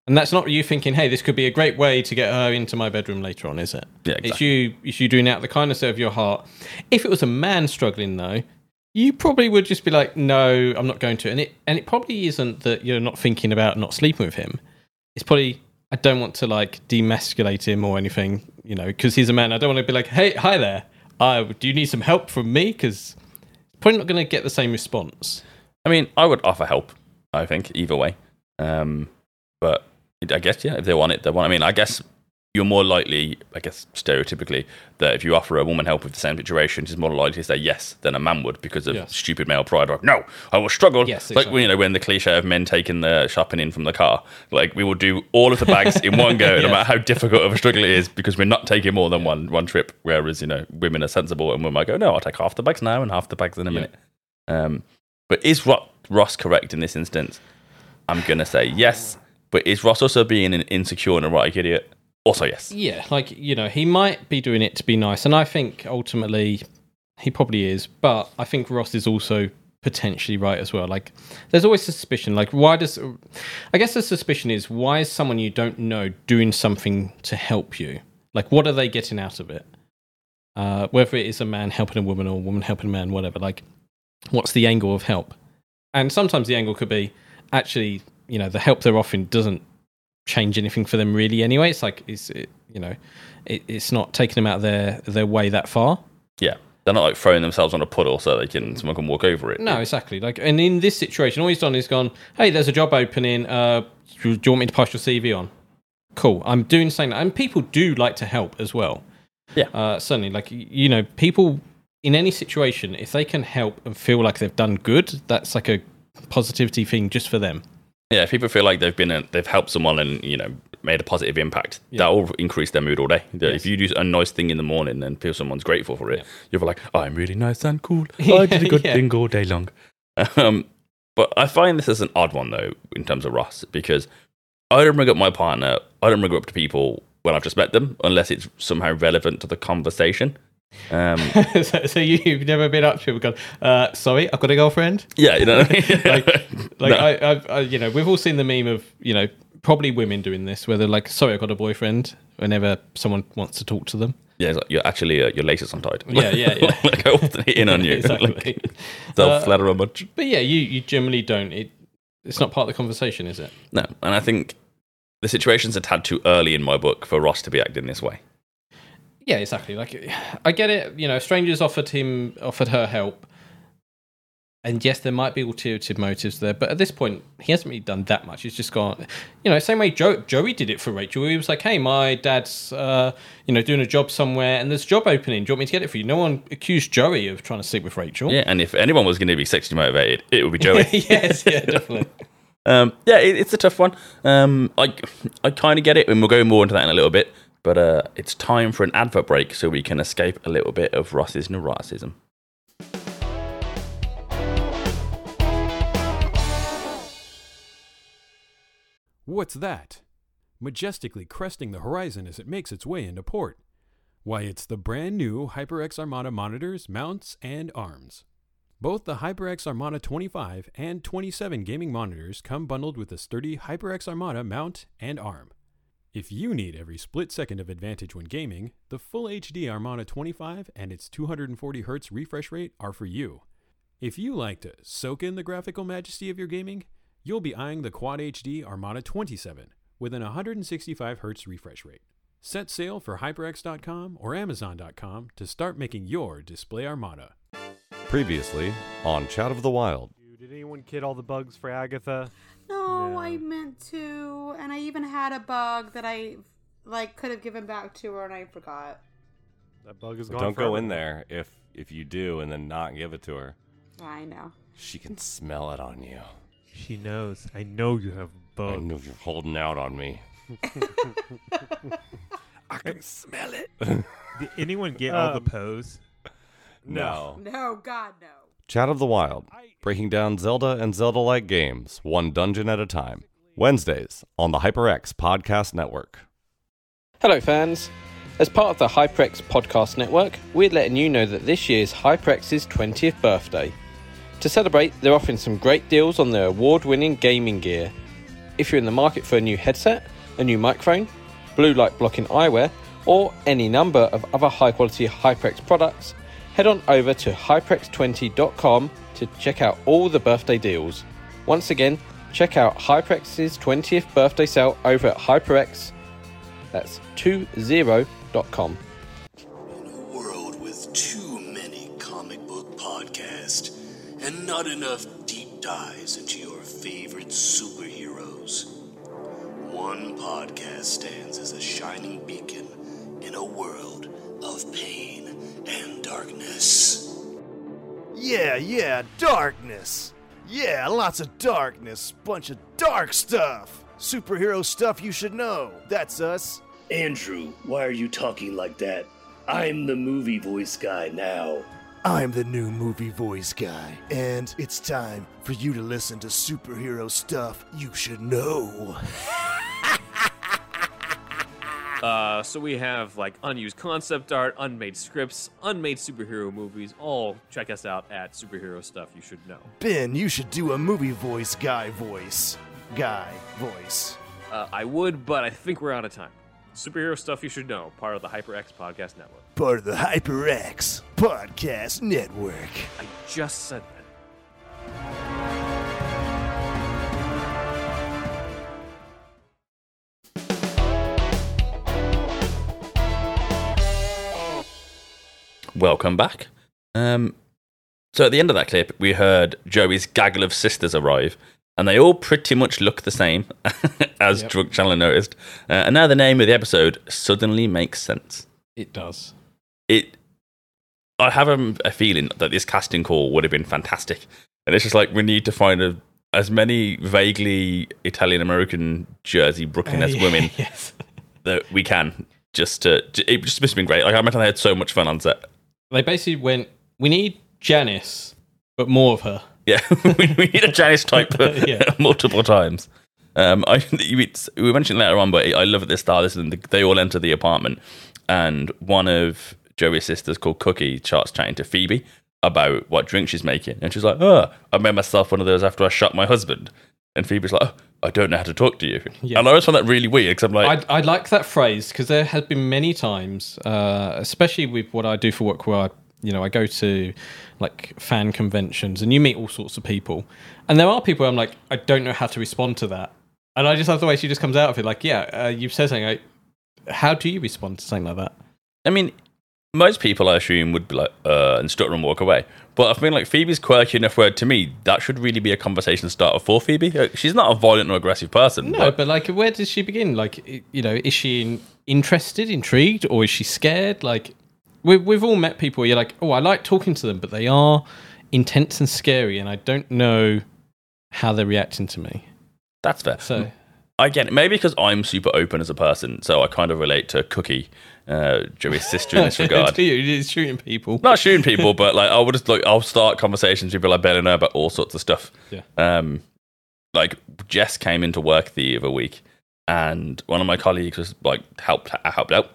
and that's not you thinking, hey, this could be a great way to get her into my bedroom later on, is it? Yeah, exactly. It's you, it's you doing out the kindness of your heart. If it was a man struggling though, you probably would just be like, no, I'm not going to, and it and it probably isn't that you're not thinking about not sleeping with him. It's probably I don't want to like demasculate him or anything, you know, because he's a man. I don't want to be like, hey, hi there. Uh, do you need some help from me? Because probably not going to get the same response. I mean, I would offer help. I think either way, um, but I guess yeah, if they want it, they want. I mean, I guess you're more likely, I guess stereotypically, that if you offer a woman help with the same situation, she's more likely to say yes than a man would because of Yes. stupid male pride. Or no, I will struggle. Yes, like you know when the cliche of men taking the shopping in from the car, like we will do all of the bags in one go, no matter how difficult of a struggle it is, because we're not taking more than one one trip. Whereas you know women are sensible and we might go, no, I'll take half the bags now and half the bags in a minute. Um, but is Ross correct in this instance? I'm gonna say yes. But is Ross also being an insecure and erotic idiot? Also yes. Yeah, like you know, he might be doing it to be nice, and I think ultimately he probably is. But I think Ross is also potentially right as well. Like, there's always suspicion. Like, why does? I guess the suspicion is why is someone you don't know doing something to help you? Like, what are they getting out of it? Uh, whether it is a man helping a woman or a woman helping a man, whatever. Like, what's the angle of help? And sometimes the angle could be actually, you know, the help they're offering doesn't change anything for them really anyway. It's like it's it, you know, it, it's not taking them out of their their way that far. Yeah. They're not like throwing themselves on a puddle so they can someone can walk over it. No, exactly. Like, and in this situation, all he's done is gone. Hey, there's a job opening. Uh, do you want me to pass your CV on? Cool. I'm doing something, and people do like to help as well. Yeah. Uh, certainly, like you know, people in any situation, if they can help and feel like they've done good, that's like a positivity thing just for them. Yeah, if people feel like they've been a, they've helped someone and you know made a positive impact, Yeah. that will increase their mood all day. Yes. If you do a nice thing in the morning and feel someone's grateful for it, you're like, oh, I'm really nice and cool. I did a good Yeah. thing all day long. Um, but I find this as an odd one though in terms of Ross because I don't bring up my partner. I don't bring up to people when I've just met them unless it's somehow relevant to the conversation. Um, so, so you've never been up to him and gone, uh, sorry, I've got a girlfriend? yeah, you know what I mean. like, like No. I, I, I, you know, we've all seen the meme of, you know, probably women doing this, where they're like, "Sorry, I've got a boyfriend." Whenever someone wants to talk to them, Yeah, it's like you're actually uh, your laces untied. Yeah, yeah, yeah. like I often hit in on you. exactly. Like, don't Uh, flatter her much. but yeah, you you generally don't. It, it's not part of the conversation, is it? No, and I think the situation's a tad too early in my book for Ross to be acting this way. Yeah, exactly. Like, I get it. You know, strangers offered him, offered her help. and yes, there might be ulterior motives there, but at this point, he hasn't really done that much. He's just gone, you know, same way Joe, Joey did it for Rachel. He was like, "Hey, my dad's, uh, you know, doing a job somewhere, and there's a job opening. Do you want me to get it for you?" No one accused Joey of trying to sleep with Rachel. Yeah, and if anyone was going to be sexually motivated, it would be Joey. yes, yeah, definitely. Um, yeah, it, it's a tough one. Um, I I kind of get it, and we'll go more into that in a little bit. But uh, it's time for an advert break so we can escape a little bit of Ross's neuroticism. What's that? Majestically cresting the horizon as it makes its way into port. Why, it's the brand new HyperX Armada monitors, mounts, and arms. Both the HyperX Armada 25 and 27 gaming monitors come bundled with a sturdy HyperX Armada mount and arm. If you need every split second of advantage when gaming, the Full HD Armada 25 and its 240Hz refresh rate are for you. If you like to soak in the graphical majesty of your gaming, you'll be eyeing the Quad HD Armada 27 with an 165Hz refresh rate. Set sail for HyperX.com or Amazon.com to start making your display Armada. Previously on Chat of the Wild. Did anyone kid all the bugs for Agatha? No, I meant to, and I even had a bug that I like could have given back to her, and I forgot. That bug is Well, gone. don't go in there if if you do and then not give it to her. I know. She can smell it on you. She knows. I know you have I know you're holding out on me. I can smell it. Did anyone get all the Um, Poes? No. No, God, no. Chat of the Wild, breaking down Zelda and Zelda like games, one dungeon at a time. Wednesdays on the HyperX Podcast Network. Hello, fans. As part of the HyperX Podcast Network, we're letting you know that this year's HyperX's 20th birthday. To celebrate, they're offering some great deals on their award winning gaming gear. If you're in the market for a new headset, a new microphone, blue light blocking eyewear, or any number of other high quality HyperX products, head on over to hyperx20.com to check out all the birthday deals. Once again, check out HyperX's 20th birthday sale over at HyperX. That's 20.com. world with too many comic book podcasts and not enough deep dives into your favorite superheroes. One podcast stands as a shining beacon in a world of pain and darkness. Yeah, yeah, darkness. Yeah, lots of darkness. Bunch of dark stuff. Superhero stuff you should know. That's us. Andrew, why are you talking like that? I'm the movie voice guy now. I'm the new movie voice guy, and it's time for you to listen to superhero stuff you should know. Uh, so we have like unused concept art, unmade scripts, unmade superhero movies. All check us out at superhero stuff you should know. Ben, you should do a movie voice guy voice. Guy voice. Uh, I would, but I think we're out of time. Superhero stuff you should know, part of the HyperX Podcast Network. Part of the HyperX Podcast Network. I just said that. Welcome back. Um, so at the end of that clip, we heard Joey's gaggle of sisters arrive, and they all pretty much look the same, as Yep. Drunk Chandler noticed. Uh, and now the name of the episode suddenly makes sense. It does. It. I have a, a feeling that this casting call would have been fantastic, and it's just like we need to find a, as many vaguely Italian American Jersey Brooklyn as Uh, women yes. that we can. Just to, it just must have been great. Like I imagine they had so much fun on set. They basically went, we need Janice, but more of her. Yeah, we, we need a Janice type Yeah. multiple times. Um, I we mentioned later on, but I love at the start. This and they all enter the apartment, and one of Joey's sisters called Cookie starts chatting to Phoebe about what drink she's making, and she's like, "Oh, I made myself one of those after I shot my husband." And Phoebe's like, oh, "I don't know how to talk to you," Yeah. and I always find that really weird because I'm like, I, I like that phrase because there has been many times, uh, especially with what I do for work, where I, you know, I go to like fan conventions and you meet all sorts of people, and there are people I'm like, I don't know how to respond to that, and I just love the way she just comes out of it, like, yeah, uh, you've said something. Like, how do you respond to something like that? I mean, most people I assume would be like, uh, and stutter and walk away. But I feel like Phoebe's quirky enough word to me that should really be a conversation starter for Phoebe. Uh, She's not a violent or aggressive person. No, but like, where does she begin? Like, you know, is she in, interested, intrigued, or is she scared? Like, we've we've all met people where you're like, oh, I like talking to them, but they are intense and scary, and I don't know how they're reacting to me. That's fair. So I get it. Maybe because I'm super open as a person, so I kind of relate to Cookie, uh, Joey's sister in this regard. Do you? Shooting people. Not shooting people, but like I would just like I'll start conversations with people like Ben and her about all sorts of stuff. Yeah. Um, like Jess came into work the other week, and one of my colleagues was like helped helped out,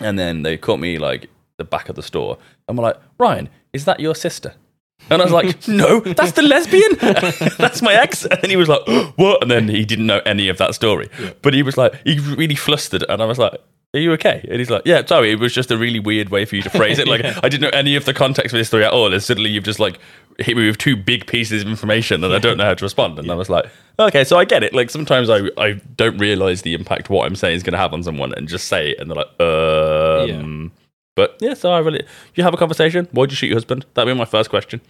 and then they caught me like the back of the store, and we're like, Ryan, is that your sister? And I was like, no, that's the lesbian. that's my ex. And then he was like, what? And then he didn't know any of that story. But he was like, he really flustered. And I was like, are you okay? And he's like, yeah, sorry. It was just a really weird way for you to phrase it. Like, Yeah. I didn't know any of the context of this story at all. And suddenly you've just like hit me with two big pieces of information and I don't know how to respond. And I was like, okay, so I get it. Like, sometimes I, I don't realize the impact what I'm saying is going to have on someone and just say it. And they're like, um. But yeah, so I really, you have a conversation. Why'd you shoot your husband? That'd be my first question.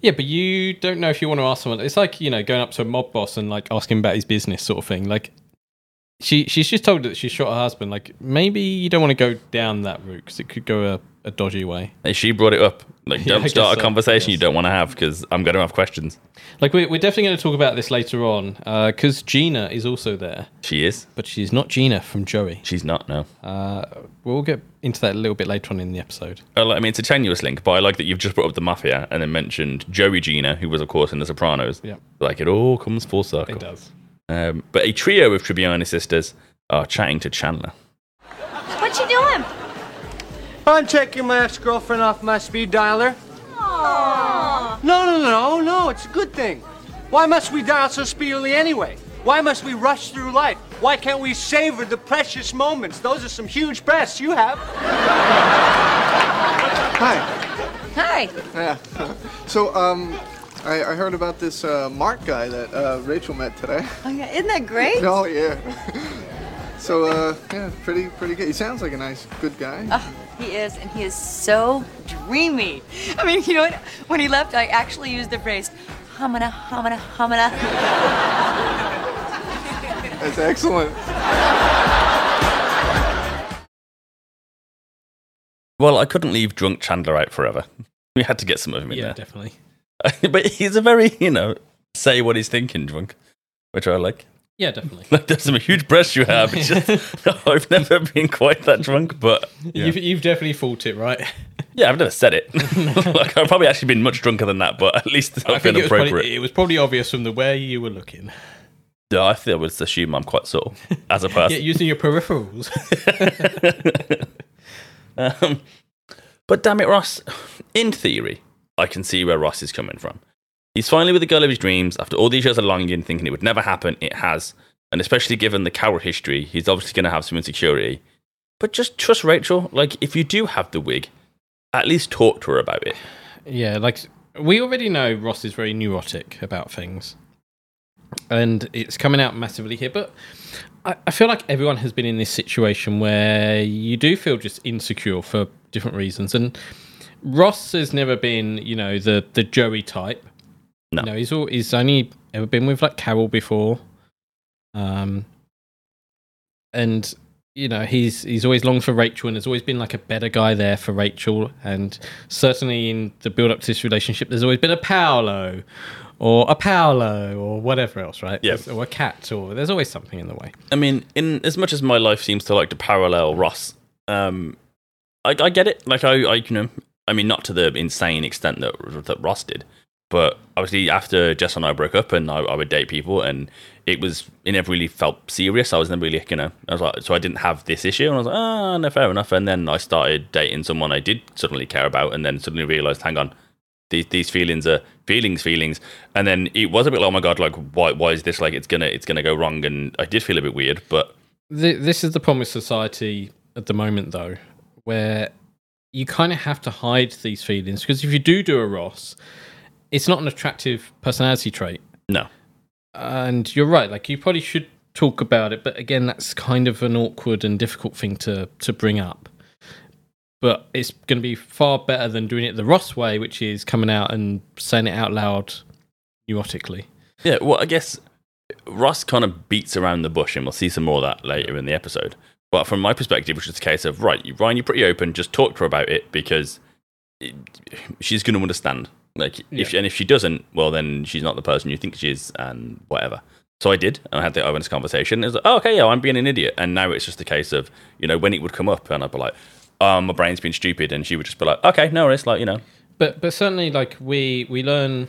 Yeah, but you don't know if you want to ask someone. It's like you know going up to a mob boss and like asking about his business, sort of thing. Like she she's just told that she shot her husband. Like maybe you don't want to go down that route because it could go a, a dodgy way. Hey, she brought it up. Like, Yeah, don't guess start a so, conversation you don't want to have because I'm going to have questions. Like we're, we're definitely going to talk about this later on because Gina is also there. She is, but she's not Gina from Joey. She's not. No. Uh, we'll get into that a little bit later on in the episode. Well, I mean, it's a tenuous link, but I like that you've just brought up the mafia and then mentioned Joey Gina, who was, of course, in The Sopranos. Yeah. Like, it all comes full circle. It does. Um, but a trio of Tribbiani sisters are chatting to Chandler. What you doing? I'm checking my ex-girlfriend off my speed dialer. Aww. No, no, no, no, it's a good thing. Why must we dial so speedily anyway? Why must we rush through life? Why can't we savor the precious moments? Those are some huge breasts you have. Hi. Hi. Yeah. So, um, I, I heard about this uh, Mark guy that uh, Rachel met today. Oh, yeah. Isn't that great? Oh yeah. So, uh, yeah, pretty, pretty good. He sounds like a nice, good guy. Oh, he is, and he is so dreamy. I mean, you know what? When he left, I actually used the phrase humana, humana, humana. That's excellent. Well, I couldn't leave drunk Chandler out forever. We had to get some of him in Yeah, there. definitely. but he's a very, you know, say what he's thinking drunk, which I like. Yeah, definitely. Like, there's some huge breasts you have. Just, I've never been quite that drunk, but yeah. You've, you've definitely fought it, right? Yeah, I've never said it. like, I've probably actually been much drunker than that, but at least it's I not think been it was, probably, appropriate. it was probably obvious from the way you were looking. Yeah, I think I would assume I'm quite subtle as a person. Yeah, using your peripherals. um, but damn it, Ross. In theory, I can see where Ross is coming from. He's finally with the girl of his dreams after all these years of longing, thinking it would never happen. It has. And especially given the Carol history, he's obviously going to have some insecurity. But just trust Rachel. Like, if you do have the wig, at least talk to her about it. Yeah, like we already know Ross is very neurotic about things, and it's coming out massively here. But I, I feel like everyone has been in this situation where you do feel just insecure for different reasons, and Ross has never been, you know, the the Joey type. No, you know, he's all, he's only ever been with like Carol before, um, and you know he's he's always longed for Rachel and there's always been like a better guy there for Rachel and certainly in the build up to this relationship there's always been a Paolo or a Paolo or whatever else right Yeah. Or a cat or there's always something in the way I mean, in as much as my life seems to like to parallel Ross, um, I, I get it. Like I, I, you know, I mean, not to the insane extent that that Ross did, but obviously after Jess and I broke up, and I, I would date people, and it was it never really felt serious. I was never really, you know, I was like, so I didn't have this issue, and I was like, ah, no, fair enough. And then I started dating someone I did suddenly care about, and then suddenly realized, hang on, these these feelings are feelings, feelings. And then it was a bit like, oh my god, like why why is this like it's gonna it's gonna go wrong? And I did feel a bit weird, but Th- this is the problem with society at the moment, though, where you kind of have to hide these feelings because if you do do a Ross, it's not an attractive personality trait. No. And you're right. Like you probably should talk about it, but again, that's kind of an awkward and difficult thing to to bring up. but it's going to be far better than doing it the Ross way, which is coming out and saying it out loud neurotically. Yeah, well, I guess Ross kind of beats around the bush, and we'll see some more of that later in the episode. But from my perspective, which is the case of right, Ryan, you're pretty open. Just talk to her about it because it, she's going to understand. Like, if Yeah. and if she doesn't, well, then she's not the person you think she is, and whatever. So I did, and I had the honest conversation. It was like, oh, okay, yeah, I'm being an idiot. And now it's just a case of, you know, when it would come up, and I'd be like, oh, my brain's been stupid, and she would just be like, okay, no worries, like, you know, But but certainly, like we we learn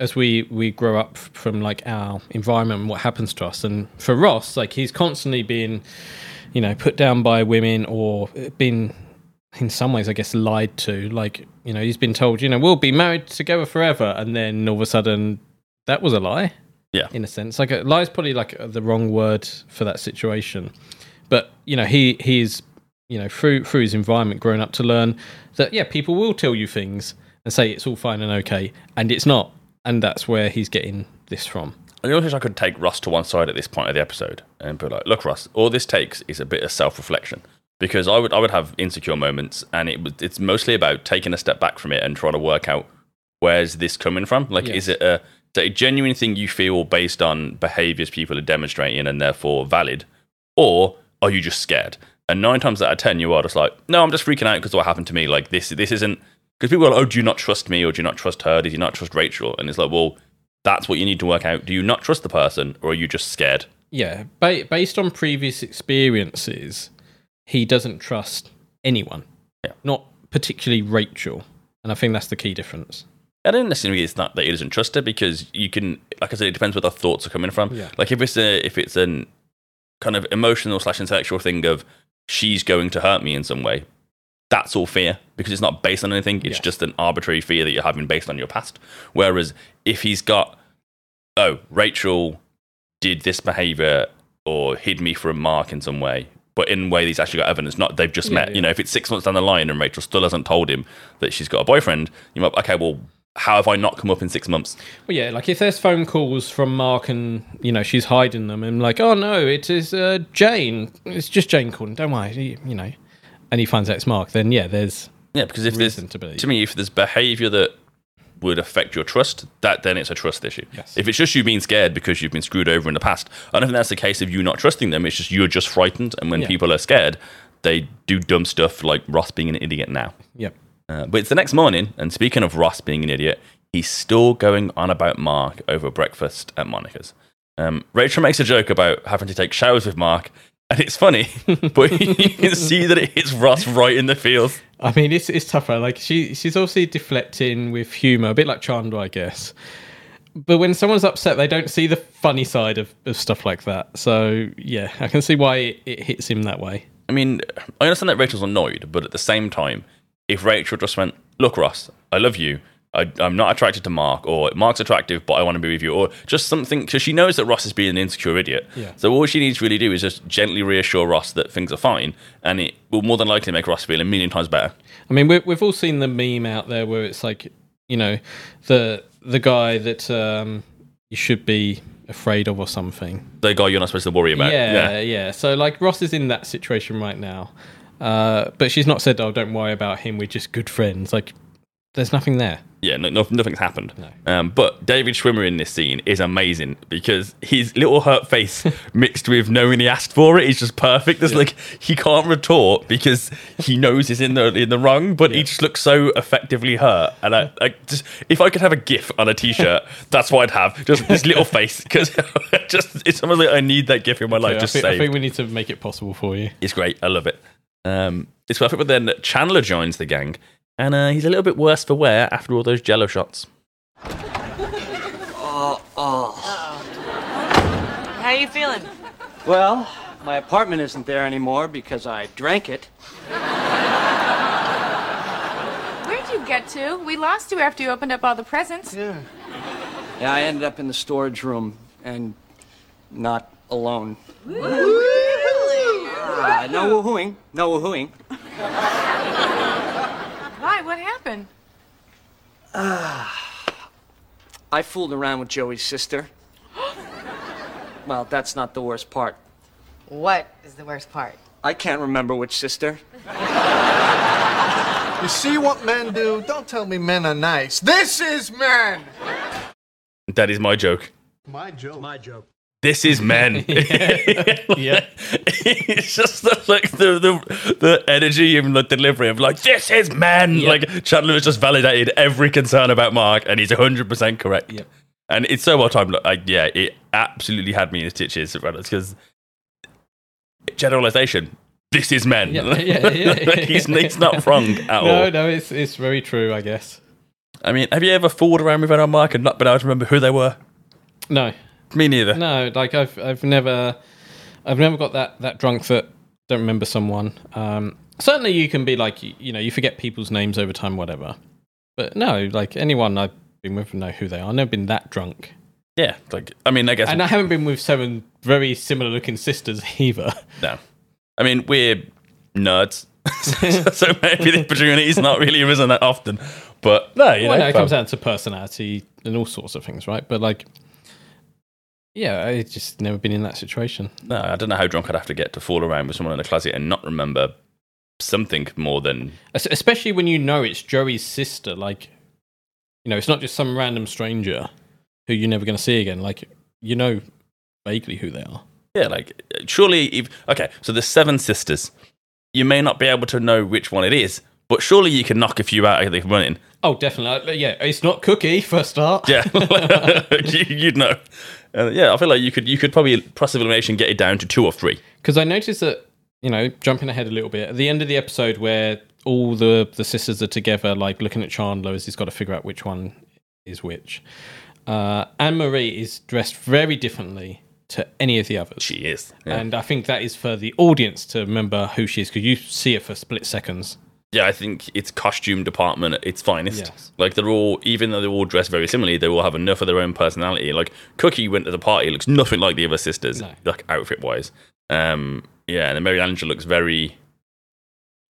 as we we grow up from like our environment and what happens to us. And for Ross, like he's constantly being, you know, put down by women or been in some ways, I guess, lied to. Like you know, he's been told, you know, we'll be married together forever, and then all of a sudden, that was a lie. Yeah. in a sense, like a lie is probably like the wrong word for that situation. But you know, he he's you know through through his environment grown up to learn that yeah, people will tell you things and say it's all fine and okay, and it's not, and that's where he's getting this from. I also wish I could take Russ to one side at this point of the episode and be like, "Look, Russ, all this takes is a bit of self-reflection." Because I would, I would have insecure moments, and it was, it's mostly about taking a step back from it and trying to work out where's this coming from. Like, Yes. is it a, is it a genuine thing you feel based on behaviors people are demonstrating and therefore valid, or are you just scared? And nine times out of ten, you are just like, "No, I'm just freaking out because what happened to me. Like this, this isn't." Because people are like, "Oh, do you not trust me, or do you not trust her? Did you not trust Rachel?" And it's like, well that's what you need to work out. Do you not trust the person, or are you just scared? Yeah, ba- based on previous experiences, he doesn't trust anyone. Yeah. Not particularly Rachel, and I think that's the key difference. I don't necessarily it's not that he doesn't trust her because you can, like I said, it depends where the thoughts are coming from. Yeah. Like if it's a if it's an kind of emotional slash intellectual thing of she's going to hurt me in some way, that's all fear because it's not based on anything. It's Yeah. just an arbitrary fear that you're having based on your past. Whereas if he's got, oh, Rachel did this behavior or hid me from Mark in some way, but in a way he's actually got evidence, not they've just Yeah, met. yeah. You know, if it's six months down the line and Rachel still hasn't told him that she's got a boyfriend, you might, okay, well, how have I not come up in six months? Well, yeah, like if there's phone calls from Mark and you know she's hiding them, and like, oh no, it is uh, Jane. It's just Jane calling. Don't worry, you, you know. And he finds out it's Mark. Then yeah, there's Yeah, because if there's to to me, if there's behavior that would affect your trust, that then it's a trust issue. Yes. If it's just you being scared because you've been screwed over in the past, I don't think that's the case of you not trusting them. It's just you're just frightened, and when Yeah. people are scared, they do dumb stuff like Ross being an idiot now. Yep. Uh, but it's the next morning, and speaking of Ross being an idiot, he's still going on about Mark over breakfast at Monica's. Um, Rachel makes a joke about having to take showers with Mark, and it's funny, but you can see that it hits Ross right in the feels. I mean, it's it's tougher. Like she she's obviously deflecting with humour, a bit like Chandler, I guess. But when someone's upset, they don't see the funny side of, of stuff like that. So yeah, I can see why it, it hits him that way. I mean, I understand that Rachel's annoyed, but at the same time, if Rachel just went, "Look, Ross, I love you. I, I'm not attracted to Mark, or Mark's attractive, but I want to be with you," or just something, because she knows that Ross is being an insecure idiot. Yeah. So all she needs to really do is just gently reassure Ross that things are fine, and it will more than likely make Ross feel a million times better. I mean, we, we've all seen the meme out there where it's like, you know, the the guy that um, you should be afraid of or something. The guy you're not supposed to worry about. Yeah, yeah, So like Ross is in that situation right now, uh, but she's not said, "Oh, don't worry about him. We're just good friends." Like, there's nothing there. Yeah, no, no, nothing's happened. Um, but David Schwimmer in this scene is amazing because his little hurt face mixed with knowing he asked for it is just perfect. There's like he can't retort because he knows he's in the in the wrong, but he just looks so effectively hurt. And I, I just if I could have a GIF on a T-shirt, that's what I'd have. Just this little face because just it's almost like I need that GIF in my life. Okay, I, just think, I think we need to make it possible for you. It's great. I love it. Um, it's perfect. But then Chandler joins the gang, and uh, he's a little bit worse for wear after all those Jello shots. Oh, oh. How you feeling? Well, my apartment isn't there anymore because I drank it. Where'd you get to? We lost you after you opened up all the presents. Yeah. Yeah, I ended up in the storage room and not alone. Ah, no woohooing. No woohooing. Why? What happened? Ah. I fooled around with Joey's sister. Well, that's not the worst part. What is the worst part? I can't remember which sister. You see what men do? Don't tell me men are nice. This is men. That is my joke. My joke. My joke. This is men. yeah. it's just the, like the, the the energy and the delivery of like this is men. Like Chandler has just validated every concern about Mark, and he's hundred percent correct. Yeah. And it's so well timed. Like, yeah, it absolutely had me in stitches because generalization. This is men. Yeah, yeah, yeah. Like, he's, he's not wrong at no, all. no, no, it's it's very true, I guess. I mean, have you ever fooled around with anyone, Mark, and not been able to remember who they were? No. Me neither. No, like I've I've never I've never got that that drunk that don't remember someone. Um, certainly, you can be like you, you know you forget people's names over time, whatever. But no, like anyone I've been with know who they are. I've never been that drunk. Yeah, like I mean, I guess And I haven't been with seven very similar looking sisters either. No. I mean, we're nerds. so maybe the opportunity's not really arisen that often. But no, you well, know, no, it fam. comes down to personality and all sorts of things, right? But like, yeah, I just never been in that situation. No, I don't know how drunk I'd have to get to fall around with someone in a closet and not remember something more than Especially when you know it's Joey's sister. Like, you know, it's not just some random stranger who you're never going to see again. Like, you know vaguely who they are. yeah. Like, surely, if okay, so the seven sisters. You may not be able to know which one it is, but surely you can knock a few out of the running. Oh, definitely. Uh, Yeah, it's not Cookie for a start. Yeah, you'd know. Uh, yeah, I feel like you could you could probably of elimination get it down to two or three. Because I noticed that, you know, jumping ahead a little bit, at the end of the episode where all the, the sisters are together, like looking at Chandler as he's got to figure out which one is which, uh, Anne Marie is dressed very differently to any of the others. She is. yeah. And I think that is for the audience to remember who she is because you see it for split seconds. Yeah, I think it's costume department at its finest. Yes. Like they're all, even though they're all dressed very similarly, they all have enough of their own personality. Like Cookie went to the party, looks nothing like the other sisters, like outfit wise. Um, yeah, and then Mary Angela looks very.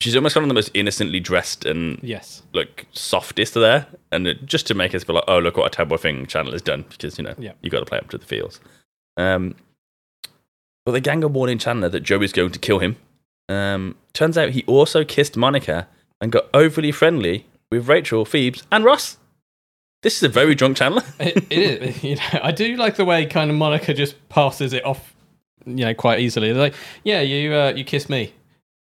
She's almost kind of the most innocently dressed and Yes. like softest there, and it, just to make us be like, oh look what a terrible thing Chandler has done because you know Yeah. you got to play up to the feels. Um, but the gang are warning Chandler that Joey's going to kill him. Um, turns out he also kissed Monica and got overly friendly with Rachel, Phoebes, and Ross. This is a very drunk Chandler. it, it is. You know, I do like the way kind of Monica just passes it off, you know, quite easily. They're like, yeah, you uh, you kissed me.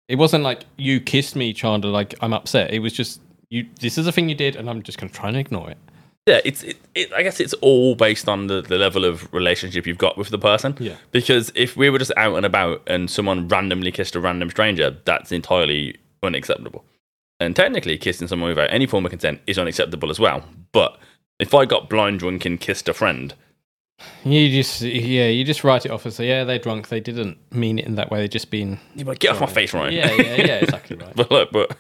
It wasn't like you kissed me, Chandler. Like I'm upset. It was just you. This is a thing you did, and I'm just gonna try and ignore it. yeah, it's it, it, I guess it's all based on the, the level of relationship you've got with the person. Yeah. Because if we were just out and about and someone randomly kissed a random stranger, that's entirely unacceptable. And technically, kissing someone without any form of consent is unacceptable as well. But if I got blind drunk and kissed a friend, You just yeah, you just write it off as yeah, they're drunk. They didn't mean it in that way. They're just been like, get off my face, Ryan. Yeah, yeah, yeah, exactly right. but look, but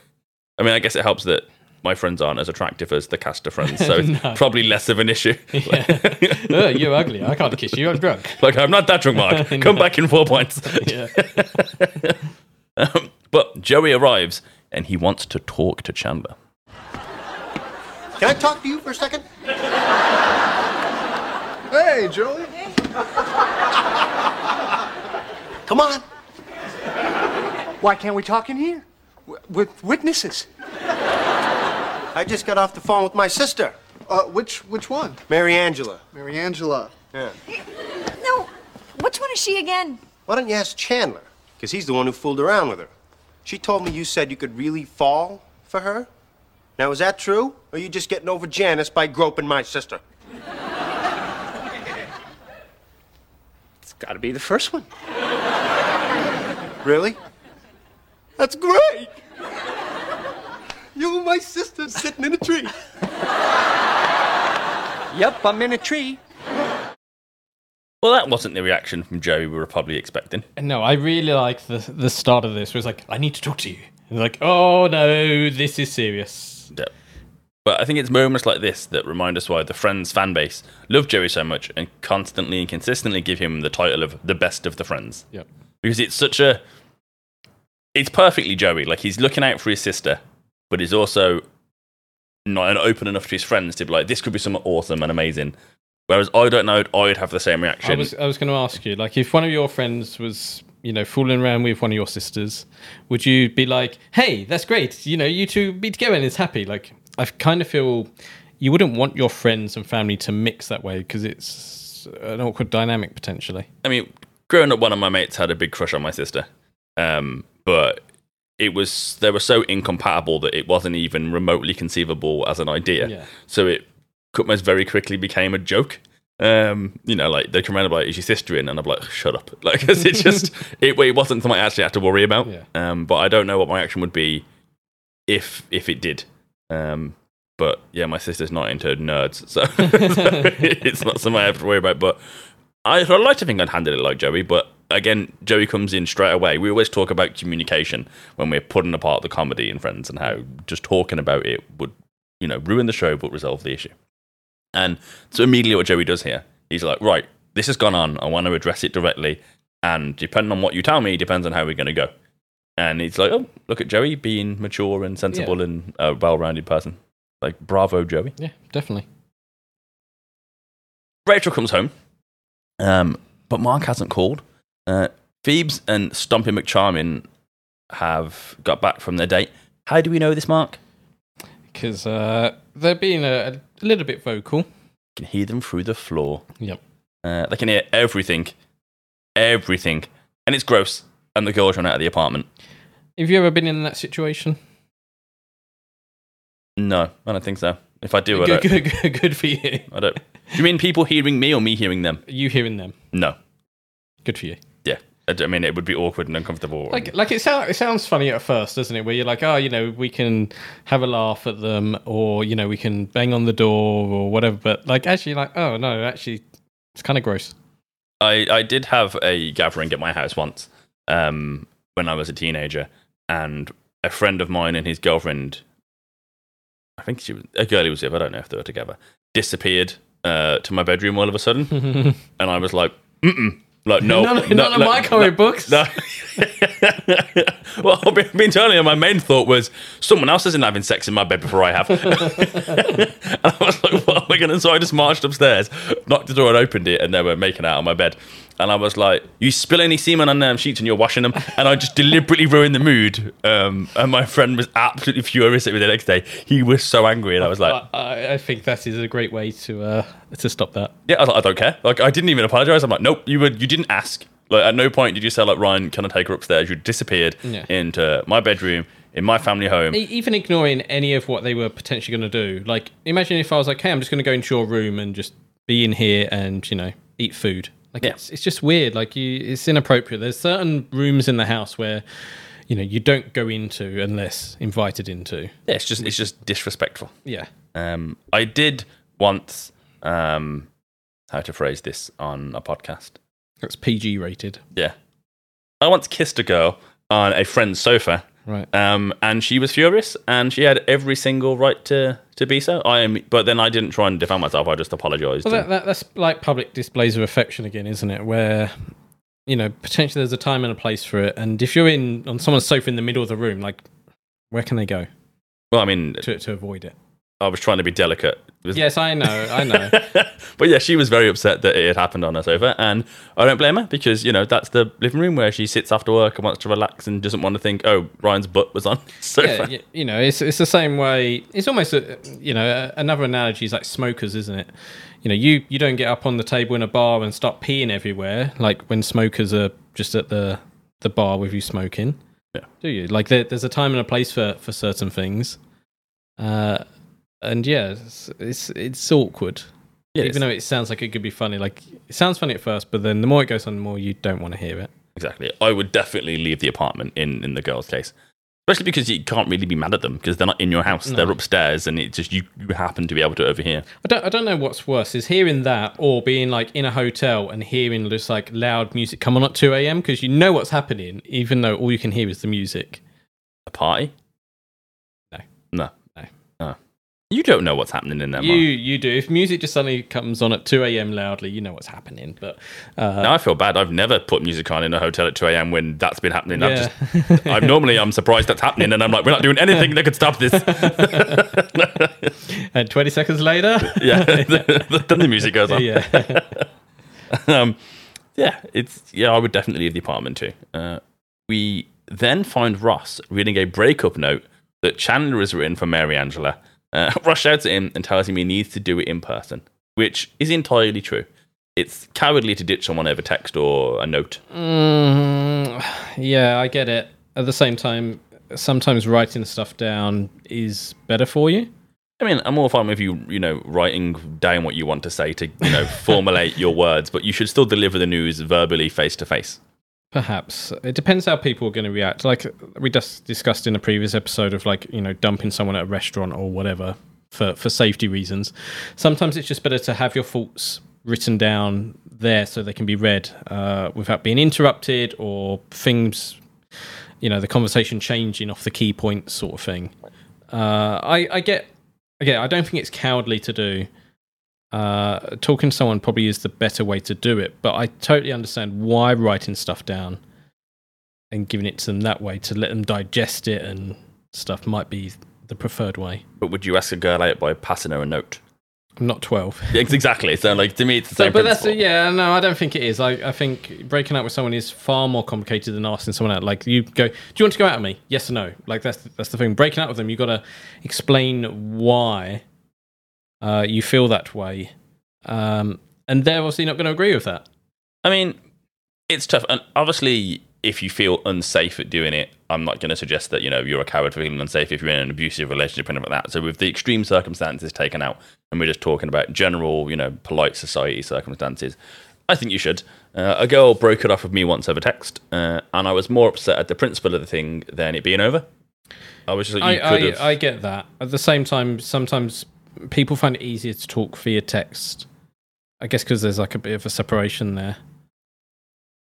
I mean, I guess it helps that my friends aren't as attractive as the cast of friends, so it's No. probably less of an issue. oh, you're ugly. I can't kiss you. I'm drunk. Like I'm not that drunk, Mark. Come No. back in four points. Yeah. Um, but Joey arrives and he wants to talk to Chandler. Can I talk to you for a second? Hey, Joey. Come on. Why can't we talk in here? W- with witnesses. I just got off the phone with my sister, Uh, which which one? Mary Angela. Mary Angela. Yeah. No, which one is she again? Why don't you ask Chandler? Because he's the one who fooled around with her. She told me you said you could really fall for her. Now, is that true? Or are you just getting over Janice by groping my sister? It's got to be the first one. Really? That's great. You and my sister sitting in a tree. yep, I'm in a tree. Well, that wasn't the reaction from Joey we were probably expecting. No, I really like the the start of this. Where it's like, I need to talk to you. And like, oh no, this is serious. Yeah. But I think it's moments like this that remind us why the Friends fan base love Joey so much and constantly and consistently give him the title of the best of the Friends. Yep. Because it's such a. It's perfectly Joey. Like he's looking out for his sister, but he's also not open enough to his friends to be like, this could be something awesome and amazing. Whereas I don't know, I'd have the same reaction. I was I was going to ask you, like, if one of your friends was you know, fooling around with one of your sisters, would you be like, "Hey, that's great. You know, you two be together and it's happy." Like, I kind of feel you wouldn't want your friends and family to mix that way because it's an awkward dynamic potentially. I mean, growing up, one of my mates had a big crush on my sister, um, but it was they were so incompatible that it wasn't even remotely conceivable as an idea. Yeah. So it almost very quickly became a joke. Um, you know, like they come around and be like, "Is your sister in?" And I'm like, "Shut up!" Like, 'cause it just it, it wasn't something I actually had to worry about. Yeah. Um, but I don't know what my action would be if if it did. Um, but yeah, my sister's not into nerds, so, so it's not something I have to worry about. But I, I'd like to think I'd handle it like Joey, but again, Joey comes in straight away. We always talk about communication when we're putting apart the comedy in Friends and how just talking about it would, you know, ruin the show but resolve the issue. And so immediately what Joey does here, he's like, right, this has gone on. I want to address it directly. And depending on what you tell me, depends on how we're going to go. And he's like, oh, look at Joey being mature and sensible Yeah. and a well rounded person. Like, bravo, Joey. Yeah, definitely. Rachel comes home, um, but Mark hasn't called. Uh, Phoebes and Stumpy McCharmin have got back from their date. How do we know this, Mark? Because uh, they're being a, a little bit vocal. You can hear them through the floor. Yep. Uh, they can hear everything, everything, and it's gross. And the girls run out of the apartment. Have you ever been in that situation? No, I don't think so. If I do, I Good, don't. good, good, good for you. I don't. Do you mean people hearing me or me hearing them? You hearing them? No. Good for you. I, mean, it would be awkward and uncomfortable. Like, like it sounds it sounds funny at first, doesn't it? Where you're like, oh, you know, we can have a laugh at them, or you know, we can bang on the door or whatever. But like, actually, like, oh no, actually, it's kind of gross. I, I did have a gathering at my house once um, when I was a teenager, and a friend of mine and his girlfriend, I think she was a girl he was with, I don't know if they were together, disappeared uh, to my bedroom all of a sudden, and I was like, mm like no, None- no, none of my comic no, books. No. well, being, totally honest, my main thought was someone else isn't having sex in my bed before I have. and I was like, what am I going to? So I just marched upstairs, knocked the door and opened it, and they were making out on my bed. And I was like, you spill any semen on them sheets and you're washing them. And I just deliberately ruined the mood. Um, and my friend was absolutely furious at me the next day. He was so angry. And I was like, I, I think that is a great way to uh, to stop that. yeah, I was like, I don't care. Like, I didn't even apologize. I'm like, nope, you were, you didn't ask. Like, at no point did you say, like, Ryan, can I take her upstairs? You disappeared Yeah. into my bedroom in my family home. Even ignoring any of what they were potentially going to do. Like, imagine if I was like, hey, I'm just going to go into your room and just be in here and, you know, eat food. Like, it's, it's just weird. Like, you, it's inappropriate. There's certain rooms in the house where, you know, you don't go into unless invited into. Yeah, it's just it's just disrespectful. Yeah. Um, I did once. Um, how to phrase this on a podcast? That's PG rated. Yeah. I once kissed a girl on a friend's sofa. Right. Um, and she was furious, and she had every single right to to be so. I am, but then I didn't try and defend myself. I just apologized. Well, that, that, that's like public displays of affection again, isn't it? Where, you know, potentially there's a time and a place for it. And if you're in on someone's sofa in the middle of the room, like, where can they go well, I mean, to, to avoid it? I was trying to be delicate. Was- Yes, I know, I know. but yeah, she was very upset that it had happened on her sofa, and I don't blame her because you know that's the living room where she sits after work and wants to relax and doesn't want to think, oh, Ryan's butt was on sofa. yeah, you know, it's it's the same way. It's almost a, you know another analogy is like smokers, isn't it? You know, you you don't get up on the table in a bar and start peeing everywhere like when smokers are just at the the bar with you smoking. Yeah. Do you like there, there's a time and a place for for certain things. Uh, and yeah, it's it's, it's awkward. Yeah, Even though it sounds like it could be funny, like it sounds funny at first, but then the more it goes on, the more you don't want to hear it. Exactly. I would definitely leave the apartment in in the girl's case. Especially because you can't really be mad at them because they're not in your house. No. They're upstairs and it's just you, you happen to be able to overhear. I don't, I don't know what's worse is hearing that or being like in a hotel and hearing just like loud music come on at 2 a.m. because you know what's happening, even though all you can hear is the music. A party? No. No. You don't know what's happening in there, You you do. If music just suddenly comes on at 2 a.m. loudly, you know what's happening. But uh, now I feel bad. I've never put music on in a hotel at 2 a.m. when that's been happening. I'm just, I'm normally I'm surprised that's happening, and I'm like, we're not doing anything that could stop this. and 20 seconds later, yeah, then the music goes on. Yeah. um, Yeah, it's yeah. I would definitely leave the apartment too. Uh, we then find Ross reading a breakup note that Chandler has written for Mary Angela. Uh, shouts at him and tells him he needs to do it in person, which is entirely true. It's cowardly to ditch someone over text or a note. Mm, yeah, I get it. At the same time, sometimes writing stuff down is better for you. I mean, I'm all fine with you, you know, writing down what you want to say to, you know, formulate your words, but you should still deliver the news verbally, face to face. Perhaps it depends how people are going to react. Like we just discussed in a previous episode of like you know dumping someone at a restaurant or whatever for for safety reasons. Sometimes it's just better to have your thoughts written down there so they can be read uh, without being interrupted or things, you know, the conversation changing off the key points sort of thing. Uh, I I get again. I don't think it's cowardly to do. Uh, talking to someone probably is the better way to do it, but I totally understand why writing stuff down and giving it to them that way to let them digest it and stuff might be the preferred way. But would you ask a girl out by passing her a note? I'm not 12. Yeah, exactly. So, like, to me, it's the So, same but that's principle. yeah, no, I don't think it is. I, I think breaking up with someone is far more complicated than asking someone out. Like you go, do you want to go out with me? Yes or no? Like that's that's the thing. Breaking up with them, you've got to explain why uh, you feel that way, um, and they're obviously not going to agree with that. I mean, it's tough. And obviously, if you feel unsafe at doing it, I'm not going to suggest that, you know, you're a coward for feeling unsafe if you're in an abusive relationship and anything like that. So, with the extreme circumstances taken out, and we're just talking about general, you know, polite society circumstances, I think you should. Uh, a girl broke it off with me once over text, uh, and I was more upset at the principle of the thing than it being over. I was just like, you I, I. I get that. At the same time, sometimes people find it easier to talk via text. I guess because there's like a bit of a separation there.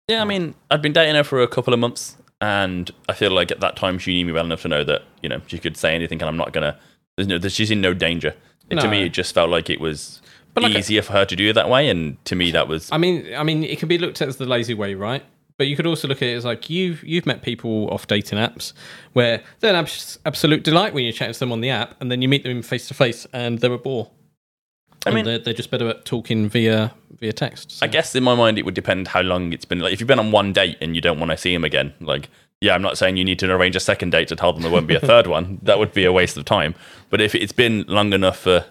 Yeah, I mean, I'd been dating her for a couple of months, and I feel like at that time she knew me well enough to know that you know she could say anything, and I'm not gonna. There's no, she's in no danger. And To me, it just felt like it was But like a- easier for her to do it that way, and to me, that was. I mean, I mean, it can be looked at as the lazy way, right? But you could also look at it as like you've you've met people off dating apps where they're an abs- absolute delight when you chat to them on the app, and then you meet them face to face, and they're a bore. I And mean- they're, they're just better at talking via via text. I guess in my mind, it would depend how long it's been. Like, if you've been on one date and you don't want to see him again, like, yeah, I'm not saying you need to arrange a second date to tell them there won't be a third one. That would be a waste of time. But if it's been long enough for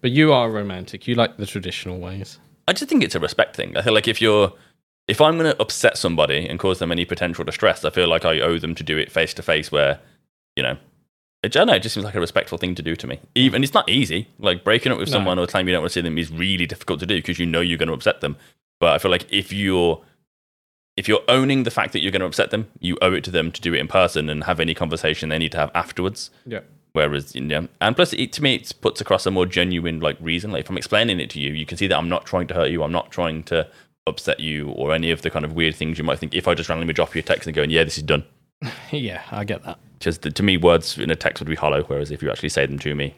But you are romantic. You like the traditional ways. I just think it's a respect thing. I feel like if you're, if I'm going to upset somebody and cause them any potential distress, I feel like I owe them to do it face to face. Where, you know, I don't know. It just seems like a respectful thing to do to me. Even it's not easy. Like breaking up with No. someone or telling you don't want to see them is really difficult to do because you know you're going to upset them. But I feel like if you're if you're owning the fact that you're going to upset them, you owe it to them to do it in person and have any conversation they need to have afterwards. Yeah. Whereas, you know, and plus, it, to me, it puts across a more genuine like reason. Like if I'm explaining it to you, you can see that I'm not trying to hurt you. I'm not trying to upset you or any of the kind of weird things you might think. If I just randomly drop you a text and going, "Yeah, this is done," yeah, I get that. just to me, words in a text would be hollow. Whereas if you actually say them to me,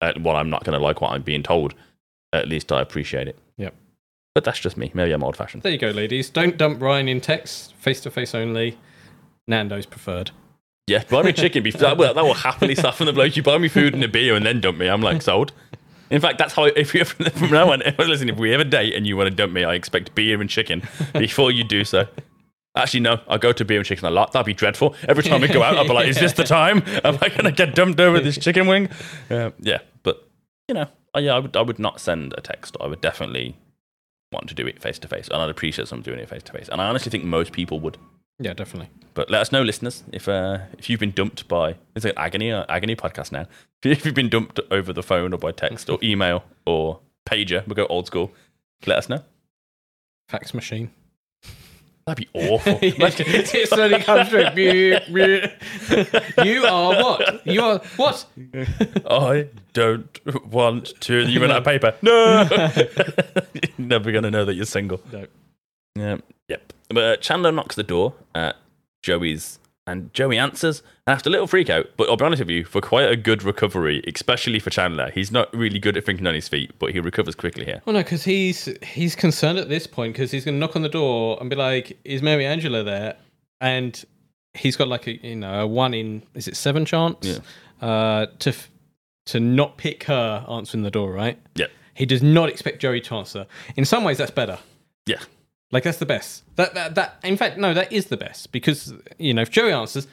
uh, while I'm not going to like what I'm being told, at least I appreciate it. Yep. But that's just me. Maybe I'm old fashioned. There you go, ladies. Don't dump Ryan in text. Face to face only. Nando's preferred. Yeah, buy me chicken beef. That will, that will happily soften the blow. You buy me food and a beer and then dump me. I'm like sold. In fact, that's how. If you from now on, listen, if we ever date and you want to dump me, I expect beer and chicken before you do so. Actually, no, I'll go to beer and chicken a lot. That'd be dreadful. Every time we go out, I'll be like, "Is this the time? Am I going to get dumped over this chicken wing?" Uh, yeah, but you know, I, yeah, I would, I would not send a text. I would definitely want to do it face to face, and I'd appreciate someone doing it face to face. And I honestly think most people would. Yeah, definitely. But let us know, listeners, if uh, if you've been dumped by it's an agony uh, agony podcast now. If you've been dumped over the phone or by text or email or pager, we'll go old school. Let us know. Fax machine. That'd be awful. it's it comes through. you are what? You are what? I don't want to. You run out of paper. No. you're never gonna know that you're single. No. Yeah. Yep. But uh, Chandler knocks the door at Joey's, and Joey answers. And after a little freak out, but I'll be honest with you, for quite a good recovery, especially for Chandler, he's not really good at thinking on his feet, but he recovers quickly here. Well, no, because he's he's concerned at this point because he's going to knock on the door and be like, "Is Mary Angela there?" And he's got like a you know a one in is it seven chance Yeah. uh, to f- to not pick her answering the door, right? Yeah. He does not expect Joey to answer. In some ways, that's better. Yeah. Like that's the best. That that that. In fact, no, that is the best because you know if Joey answers,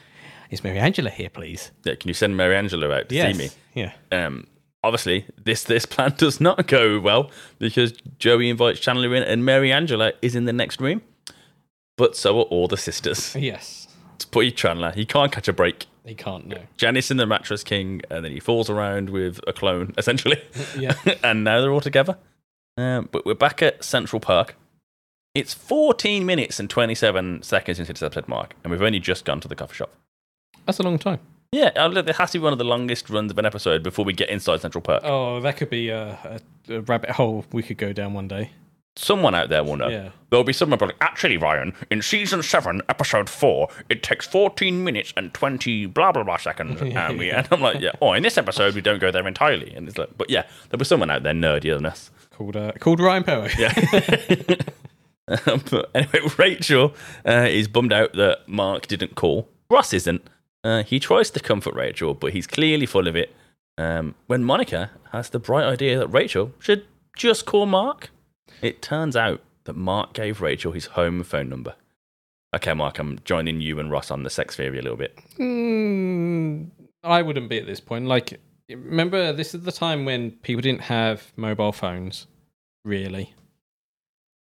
"Is Mary Angela here, please?" Yeah, can you send Mary Angela out to Yes, see me? yeah. Um, obviously, this this plan does not go well because Joey invites Chandler in, and Mary Angela is in the next room. But so are all the sisters. Yes, It's poor Chandler. He can't catch a break. he can't. No. Janice in the mattress king, and then he falls around with a clone, essentially. Yeah. and now they're all together. Um, but we're back at Central Park. It's 14 minutes and 27 seconds into this episode mark, and we've only just gone to the coffee shop. That's a long time. Yeah, uh, it has to be one of the longest runs of an episode before we get inside Central Perk. Oh, that could be a, a, a rabbit hole we could go down one day. Someone out there will know. Yeah. There'll be someone probably, actually, Ryan, in season 7, episode 4, it takes 14 minutes and 20 blah, blah, blah seconds. and, we, and I'm like, yeah, oh, in this episode, we don't go there entirely. And it's like, but yeah, there'll be someone out there nerdier than us. Called uh, called Ryan Power. Yeah. but anyway, Rachel uh, is bummed out that Mark didn't call. Ross isn't. Uh, he tries to comfort Rachel, but he's clearly full of it. Um, when Monica has the bright idea that Rachel should just call Mark, it turns out that Mark gave Rachel his home phone number. Okay, Mark, I'm joining you and Ross on the sex theory a little bit. Mm, I wouldn't be at this point. Like, remember, this is the time when people didn't have mobile phones, really.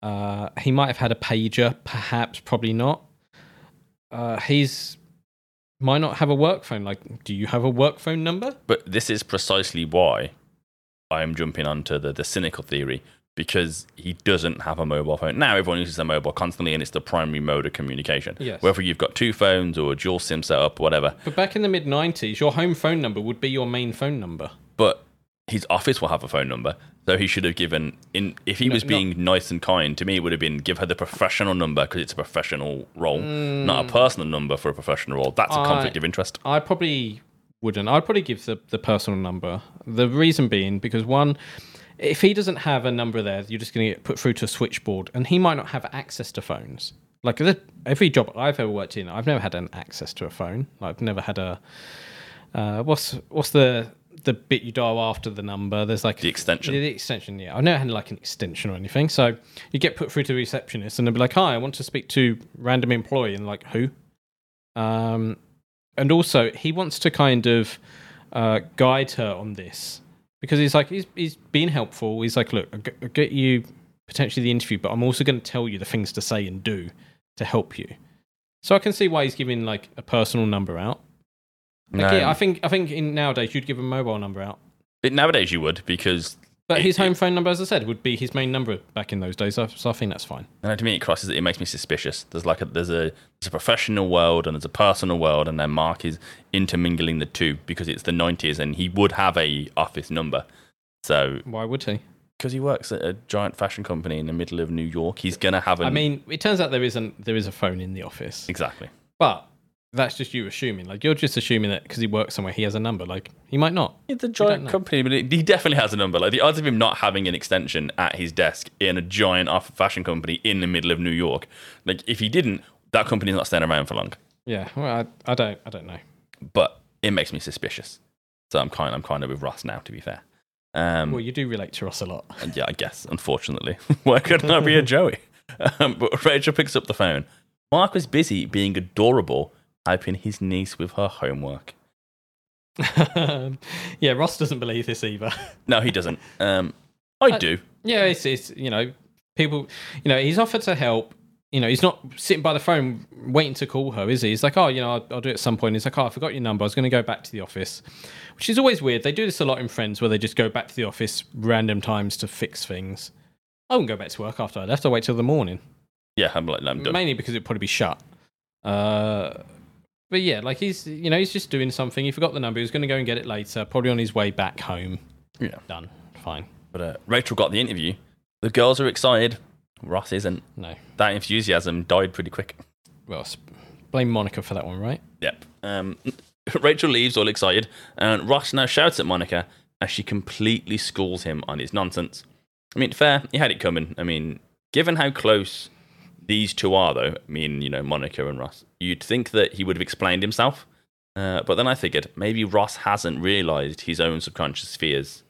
Uh, he might have had a pager, perhaps, probably not. Uh, he's might not have a work phone. Like, do you have a work phone number? But this is precisely why I am jumping onto the, the cynical theory because he doesn't have a mobile phone. Now everyone uses their mobile constantly and it's the primary mode of communication. Yes. Whether you've got two phones or a dual SIM setup, or whatever. But back in the mid 90s, your home phone number would be your main phone number. But his office will have a phone number. So he should have given in if he No, was not- being nice and kind to me it would have been give her the professional number because it's a professional role, not a Mm. personal number for a professional role. That's a I- conflict of interest. I probably wouldn't. I'd probably give the, the personal number. The reason being because one, if he doesn't have a number there, you're just going to get put through to a switchboard, and he might not have access to phones. Like every job I've ever worked in, I've never had an access to a phone. I've never had a uh, what's what's the the bit you dial after the number? There's like the extension. The extension, yeah. I've never had like an extension or anything. So you get put through to the receptionist, and they'll be like, "Hi, I want to speak to random employee," and like who? Um, and also he wants to kind of uh, guide her on this because he's like he's he's being helpful. He's like, look, I'll get you potentially the interview, but I'm also going to tell you the things to say and do to help you. So I can see why he's giving like a personal number out. Like, No. yeah, I think I think in nowadays you'd give a mobile number out, But nowadays you would because but his home phone number, as I said, would be his main number back in those days. So, so I think that's fine. And to me, it crosses. It makes me suspicious. There's like a there's a there's a professional world and there's a personal world, and then Mark is intermingling the two because it's the 90s, and he would have a office number. So Why would he? Because he works at a giant fashion company in the middle of New York. He's gonna have a. I mean, it turns out there isn't there is a phone in the office. exactly. But that's just you assuming. Like you're just assuming that because he works somewhere, he has a number. Like he might not. It's a giant company, but it, he definitely has a number. Like the odds of him not having an extension at his desk in a giant off fashion company in the middle of New York. Like if he didn't, that company's not staying around for long. Yeah, well, I, I don't, I don't know. But it makes me suspicious. So I'm kind, I'm kind of with Ross now. To be fair. Um, well, you do relate to Ross a lot. And yeah, I guess, unfortunately. Why couldn't I be a Joey? Um, but Rachel picks up the phone. Mark was busy being adorable, helping his niece with her homework. yeah, Ross doesn't believe this either. No, he doesn't. Um, I do. Yeah, it's, it's you know people, you know he's offered to help. You know he's not sitting by the phone waiting to call her, is he? He's like, oh, you know, I'll, I'll do it at some point. He's like, oh, I forgot your number. I was going to go back to the office, which is always weird. They do this a lot in Friends, where they just go back to the office random times to fix things. I wouldn't go back to work after I left. I'll wait till the morning. Yeah, I'm like, I'm done. Mainly because it'd probably be shut. Uh, but yeah, like he's you know he's just doing something. He forgot the number. He was going to go and get it later. Probably on his way back home. Yeah, done. Fine. But uh, Rachel got the interview. The girls are excited. Ross isn't. No. That enthusiasm died pretty quick. Well, blame Monica for that one, right? Yep. Um, Rachel leaves all excited, and Ross now shouts at Monica as she completely schools him on his nonsense. I mean, fair, he had it coming. I mean, given how close these two are, though, I mean, you know, Monica and Ross, you'd think that he would have explained himself. Uh, but then I figured maybe Ross hasn't realized his own subconscious fears.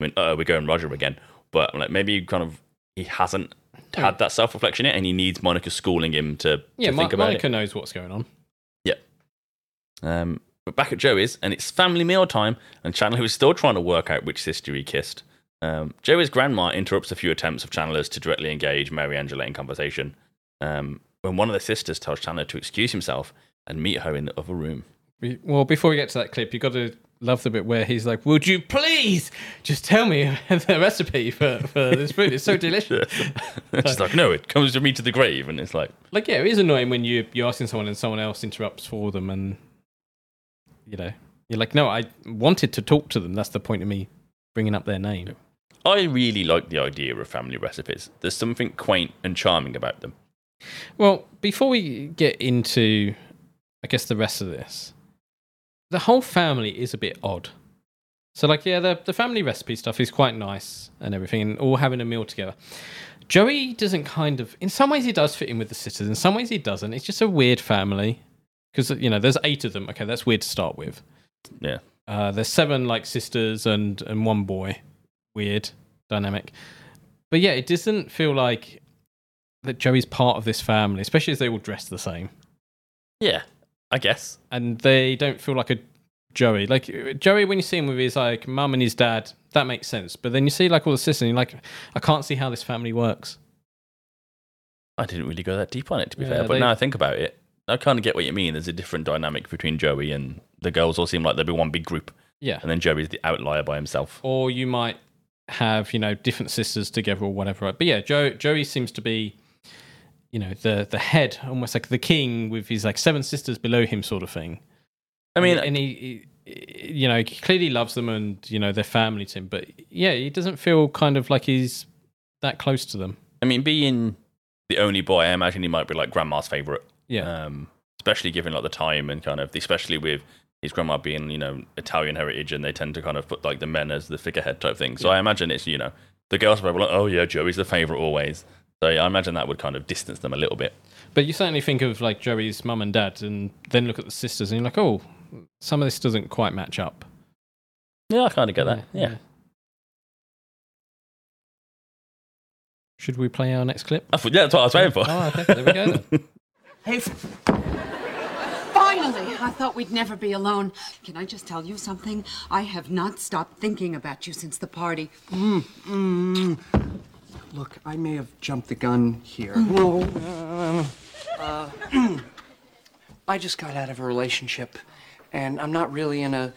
I mean, uh, we're going Roger again, but like maybe kind of he hasn't had that self reflection yet, and he needs Monica schooling him to, Yeah, to Mo- think about Monica it. knows what's going on. Yeah. Um, but back at Joey's, and it's family meal time, and Chandler is still trying to work out which sister he kissed. Um, Joey's grandma interrupts a few attempts of Chandler's to directly engage Mary Angela in conversation. Um, when one of the sisters tells Chandler to excuse himself and meet her in the other room. Well, before we get to that clip, you got to love the bit where he's like, "Would you please just tell me the recipe for, for this food? It's so delicious." She's like, no, it comes to me to the grave, and it's like, Like, yeah, it is annoying when you you're asking someone and someone else interrupts for them, and you know, you're like, "No, I wanted to talk to them. That's the point of me bringing up their name." I really like the idea of family recipes. There's something quaint and charming about them. Well, before we get into, I guess, the rest of this, the whole family is a bit odd. So, like, yeah, the, the family recipe stuff is quite nice and everything, and all having a meal together. Joey doesn't kind of, in some ways, he does fit in with the sisters, in some ways, he doesn't. It's just a weird family because, you know, there's eight of them. Okay, that's weird to start with. Yeah. Uh, there's seven, like, sisters and, and one boy. Weird dynamic. But yeah, it doesn't feel like that Joey's part of this family, especially as they all dress the same. Yeah, I guess. And they don't feel like a Joey. Like Joey, when you see him with his like mum and his dad, that makes sense. But then you see like all the sisters, and you're like, I can't see how this family works. I didn't really go that deep on it, to be Yeah, fair. But they- now I think about it, I kind of get what you mean. There's a different dynamic between Joey and the girls. All seem like they'd be one big group. Yeah. And then Joey's the outlier by himself. Or you might have you know different sisters together or whatever. But yeah, Joe Joey seems to be, you know, the the head, almost like the king with his like seven sisters below him, sort of thing. I mean, and he, he you know, he clearly loves them and you know they're family to him. But yeah, he doesn't feel kind of like he's that close to them. I mean, being the only boy, I imagine he might be like grandma's favorite. Yeah. Um, especially given like the time and kind of, especially with his grandma being, you know, Italian heritage, and they tend to kind of put like the men as the figurehead type thing. So I imagine it's, you know, the girls are probably like, oh yeah, Joey's the favorite always. So yeah, I imagine that would kind of distance them a little bit. But you certainly think of like Joey's mum and dad, and then look at the sisters, and you're like, oh, some of this doesn't quite match up. Yeah, I kind of get that. Yeah. Should we play our next clip? I thought- yeah, that's what I was waiting for. Oh, okay. There we go. then. Hey. Finally, I thought we'd never be alone. Can I just tell you something? I have not stopped thinking about you since the party. Mm, mm. Look, I may have jumped the gun here. No. Uh, I just got out of a relationship, and I'm not really in a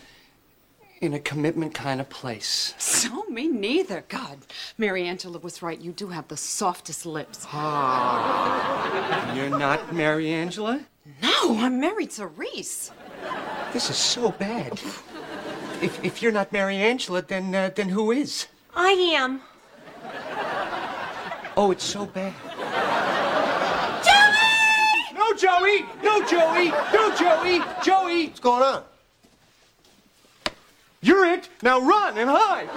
in a commitment kind of place. So me neither. God, Mary Angela was right. You do have the softest lips. Ah. You're not Mary Angela? No, I'm Mary Therese. This is so bad. If, if you're not Mary Angela, then uh, then who is? I am. Oh, it's so bad. Joey! No, Joey! No, Joey! No, Joey! Joey! What's going on? You're it. Now run and hide.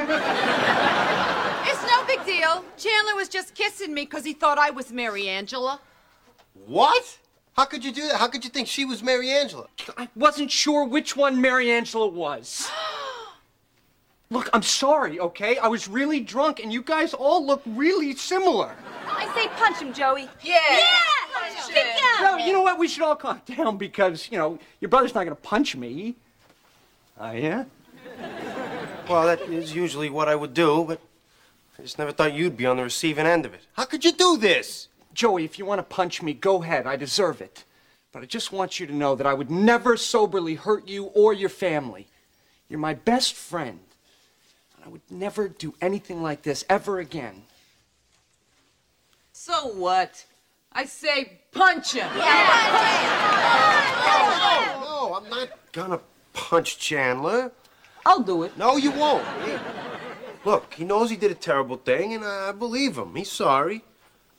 It's no big deal. Chandler was just kissing me because he thought I was Mary Angela. What? How could you do that? How could you think she was Mary Angela? I wasn't sure which one Mary Angela was. Look, I'm sorry, okay? I was really drunk, and you guys all look really similar. I say punch him, Joey. Yeah. Yeah. Kick him. Well, you know what? We should all calm down because, you know, your brother's not gonna punch me. Oh, yeah? Well, that is usually what I would do, but I just never thought you'd be on the receiving end of it. How could you do this? Joey, if you want to punch me, go ahead. I deserve it. But I just want you to know that I would never soberly hurt you or your family. You're my best friend. And I would never do anything like this ever again. So what? I say punch him. No, no, I'm not gonna punch Chandler. I'll do it. No, you won't. Hey, Look, he knows he did a terrible thing, and I believe him. He's sorry.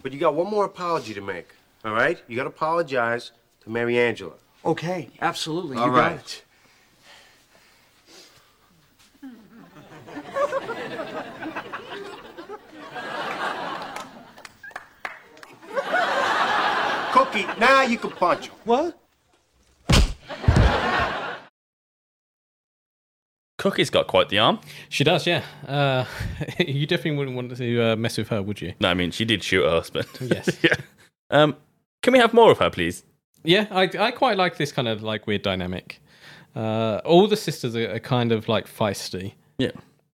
But you got one more apology to make, all right? You gotta apologize to Mary Angela. Okay, absolutely. All you got it. Cookie, now you can punch him. What? Cookie's got quite the arm. She does, yeah. Uh, you definitely wouldn't want to uh, mess with her, would you? No, I mean she did shoot her husband. Yes. yeah. Um, can we have more of her, please? Yeah, I, I quite like this kind of like weird dynamic. Uh, all the sisters are, are kind of like feisty. Yeah.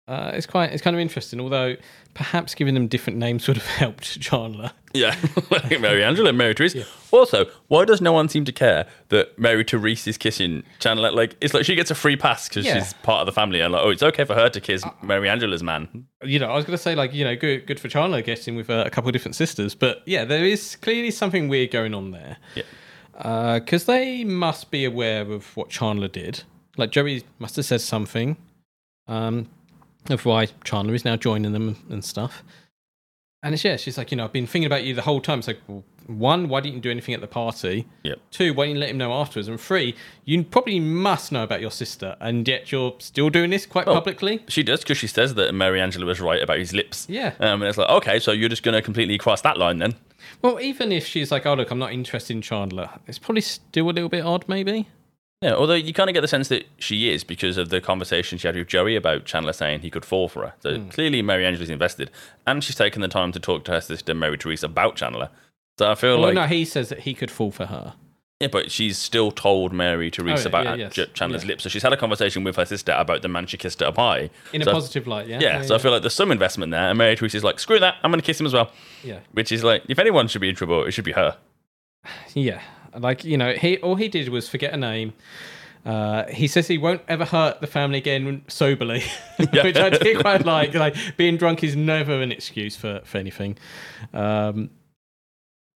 Uh, it's quite it's kind of interesting, although perhaps giving them different names would have helped Chandler. Yeah, like Mary Angela Mary Therese. Also, why does no one seem to care that Mary Therese is kissing Chandler? Like, it's like she gets a free pass because Yeah. she's part of the family, and like, oh, it's okay for her to kiss Mary Angela's man. You know, I was going to say like you know, good good for Chandler getting with uh, a couple of different sisters, but yeah, there is clearly something weird going on there. Yeah. because they must be aware of what Chandler did. Like Joey must have said something um, of why Chandler is now joining them and stuff. And it's yeah, she's like, you know, I've been thinking about you the whole time. It's like, well, one, why didn't you do anything at the party? Yep. Two, why didn't you let him know afterwards? And three, you probably must know about your sister, and yet you're still doing this quite Well, publicly. She does because she says that Mary Angela was right about his lips. Yeah. Um, and it's like, okay, so you're just going to completely cross that line then? Well, even if she's like, oh look, I'm not interested in Chandler, it's probably still a little bit odd, maybe. Yeah, although you kind of get the sense that she is because of the conversation she had with Joey about Chandler saying he could fall for her. So Hmm. clearly Mary Angela's invested, and she's taken the time to talk to her sister Mary Therese about Chandler. So I feel Well, like no, he says that he could fall for her. yeah, but she's still told Mary Therese Oh, yeah, about yeah, yes. Ch- Chandler's Yeah. lips. So she's had a conversation with her sister about the man she kissed at a pie In a So- positive light, yeah? Yeah, Yeah, so I feel like there's some investment there, and Mary Therese is like, screw that, I'm going to kiss him as well. Yeah. Which is like, if anyone should be in trouble, it should be her. Yeah, like you know, he all he did was forget a name. Uh, he says he won't ever hurt the family again soberly, which I do quite like. Like being drunk is never an excuse for for anything. Um,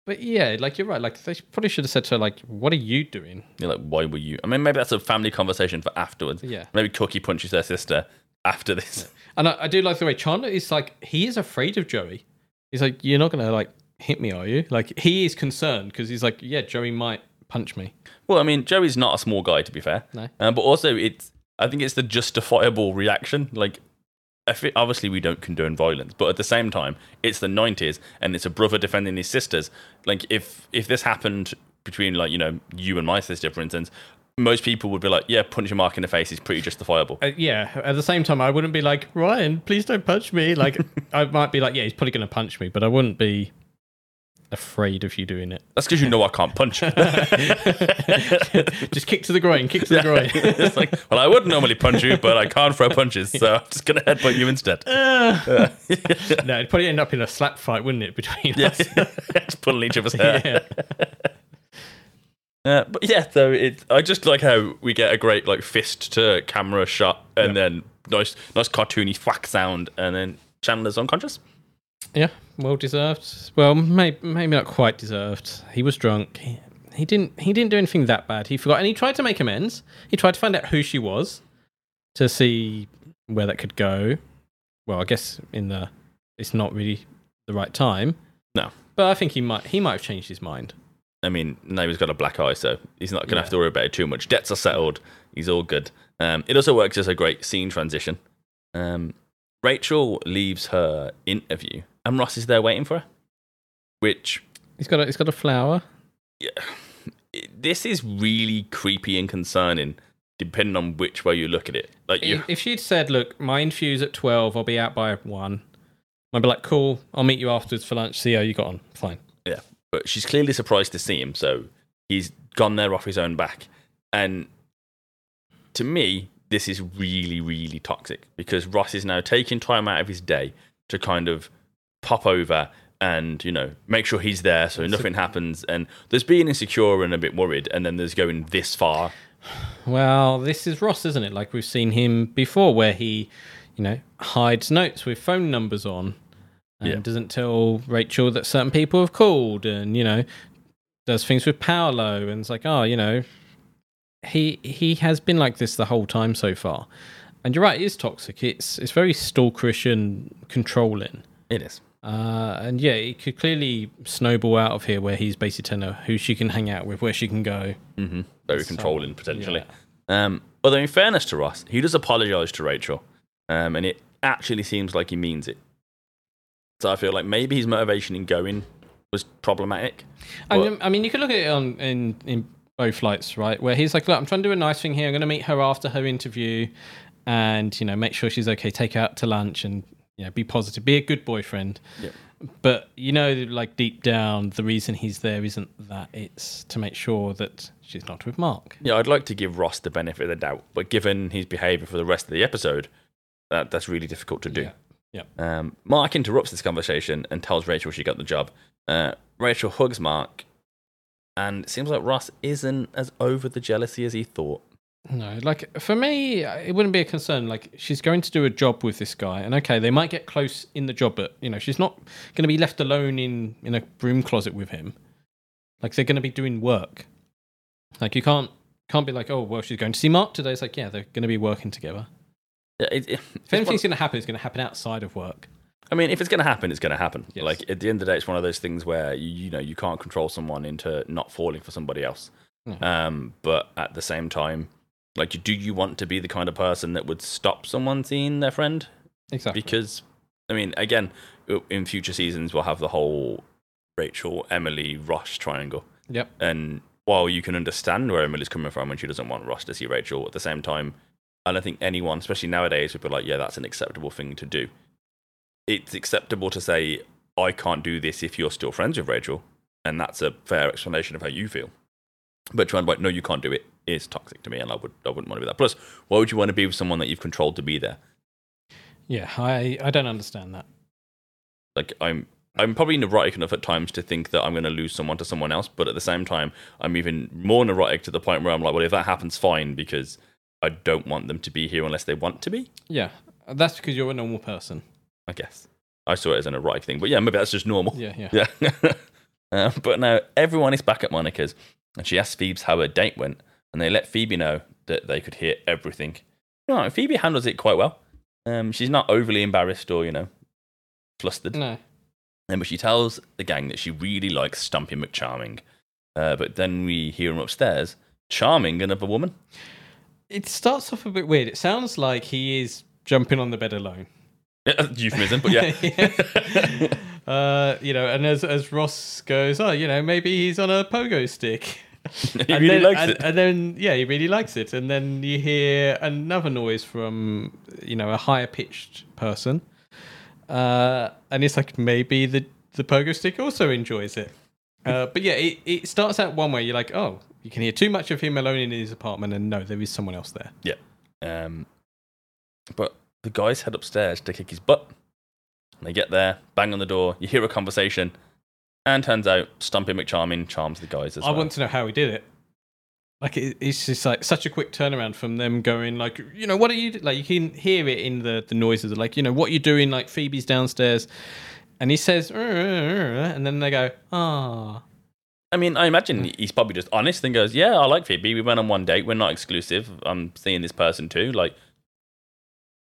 but yeah, like you're right. Like they probably should have said to her, like, "What are you doing?" You're like, why were you? I mean, maybe that's a family conversation for afterwards. Yeah. Maybe Cookie punches their sister after this. And I, I do like the way Chandler is like he is afraid of Joey. He's like, "You're not gonna like hit me, are you?" Like he is concerned because he's like, "Yeah, Joey might punch me." Well, I mean, Joey's not a small guy, to be fair. No. Uh, but also, it's I think it's the justifiable reaction. Like, I fe- obviously, we don't condone violence, but at the same time, it's the '90s, and it's a brother defending his sisters. Like, if if this happened between like you know you and my sister, for instance, most people would be like, "Yeah, punch a mark in the face is pretty justifiable." Uh, yeah. At the same time, I wouldn't be like Ryan, please don't punch me. Like I might be like, yeah, he's probably going to punch me, but I wouldn't be afraid of you doing it. That's because you know I can't punch. Just kick to the groin, kick to the groin. it's like, well, I would normally punch you, but I can't throw punches, so I'm just gonna headbutt you instead. Uh, no, it'd probably end up in a slap fight, wouldn't it, between Yeah. us? just pulling each other's hair. Yeah. Uh, but yeah, so it. I just like how we get a great like fist to camera shot, and then nice, nice cartoony whack sound, and then Chandler's unconscious. Yeah, well deserved. Well, maybe, maybe not quite deserved. He was drunk. He, he didn't. He didn't do anything that bad. He forgot, and he tried to make amends. He tried to find out who she was, to see where that could go. Well, I guess in the, it's not really the right time. No, but I think he might. He might have changed his mind. I mean, now he's got a black eye, so he's not going to Yeah. have to worry about it too much. Debts are settled. He's all good. Um, it also works as a great scene transition. Um, Rachel leaves her interview, and Ross is there waiting for her. Which He's got. A, he's got a flower. Yeah. This is really creepy and concerning, depending on which way you look at it. Like you, If, if she'd said, "Look, my interview's at twelve. I'll be out by one," I'd be like, "Cool. I'll meet you afterwards for lunch. See how you got on. Fine." Yeah, but she's clearly surprised to see him, so he's gone there off his own back. And to me, this is really, really toxic because Ross is now taking time out of his day to kind of pop over and you know make sure he's there so nothing happens. And there's being insecure and a bit worried, and then there's going this far. Well, this is Ross, isn't it? Like we've seen him before, where he, you know, hides notes with phone numbers on, and Yeah. doesn't tell Rachel that certain people have called, and you know, does things with Paolo, and it's like, oh, you know, he he has been like this the whole time so far. And you're right, it is toxic. It's it's very stalkerish and controlling. It is. Uh, and yeah, it could clearly snowball out of here where he's basically telling her who she can hang out with, where she can go. hmm Very So, controlling potentially. Um, although in fairness to Ross, he does apologise to Rachel, um, and it actually seems like he means it. So I feel like maybe his motivation in going was problematic. I But- mean, I mean, you could look at it on in in both lights, right? Where he's like, "Look, I'm trying to do a nice thing here. I'm going to meet her after her interview, and you know make sure she's okay, take her out to lunch, and you know be positive, be a good boyfriend. Yep. But you know, like deep down, the reason he's there isn't that; it's to make sure that she's not with Mark. Yeah, I'd like to give Ross the benefit of the doubt, but given his behaviour for the rest of the episode, that that's really difficult to do. Yeah. Um, Mark interrupts this conversation and tells Rachel she got the job. Uh, Rachel hugs Mark, and it seems like Ross isn't as over the jealousy as he thought. No, like for me, it wouldn't be a concern. Like she's going to do a job with this guy, and okay, they might get close in the job, but you know, she's not going to be left alone in in a broom closet with him. Like they're going to be doing work. Like you can't can't be like, oh well, she's going to see Mark today. It's like, yeah, they're going to be working together. Yeah, it, it, If anything's going to happen, it's going to happen outside of work. I mean, if it's going to happen, it's going to happen. Like at the end of the day, it's one of those things where you, you know you can't control someone into not falling for somebody else. Mhm. Um, but at the same time, like, do you want to be the kind of person that would stop someone seeing their friend? Exactly. Because, I mean, again, in future seasons, we'll have the whole Rachel, Emily, Ross triangle. Yep. And while you can understand where Emily's coming from when she doesn't want Ross to see Rachel, at the same time, I don't think anyone, especially nowadays, would be like, yeah, that's an acceptable thing to do. It's acceptable to say, I can't do this if you're still friends with Rachel. And that's a fair explanation of how you feel. But trying to like, no, you can't do it is toxic to me, and I would I wouldn't want to be that. Plus, why would you want to be with someone that you've controlled to be there? Yeah, I I don't understand that. Like I'm I'm probably neurotic enough at times to think that I'm going to lose someone to someone else, but at the same time, I'm even more neurotic to the point where I'm like, well, if that happens, fine, because I don't want them to be here unless they want to be. Yeah, that's because you're a normal person. I guess I saw it as an erotic thing, but yeah, maybe that's just normal. Yeah, yeah. yeah. uh, but now everyone is back at Monica's, and she asks Phoebe how her date went, and they let Phoebe know that they could hear everything. You know, Phoebe handles it quite well. Um, she's not overly embarrassed or you know flustered. No. And but she tells the gang that she really likes Stumpy McCharming. Uh, but then we hear him upstairs charming another woman. It starts off a bit weird. It sounds like he is jumping on the bed alone. Euphemism, but yeah. uh, you know, and as as Ross goes, oh, you know, maybe he's on a pogo stick. He And really then- likes and, it. And then, yeah, he really likes it. And then you hear another noise from, you know, a higher pitched person. Uh, and it's like maybe the, the pogo stick also enjoys it. Uh, but yeah, it, it starts out one way. You're like, oh, you can hear too much of him alone in his apartment, and no, there is someone else there. Yeah. Um, but the guys head upstairs to kick his butt. And they get there, bang on the door, you hear a conversation, and turns out Stumpy McCharming charms the guys as I well. want to know how he did it. Like it, it's just like such a quick turnaround from them going like, you know, what are you do-" like? You can hear it in the the noises, like you know, what you doing? Like Phoebe's downstairs, and he says, and then they go, ah. I mean, I imagine he's probably just honest and goes, "Yeah, I like Phoebe. We went on one date. We're not exclusive. I'm seeing this person too." Like,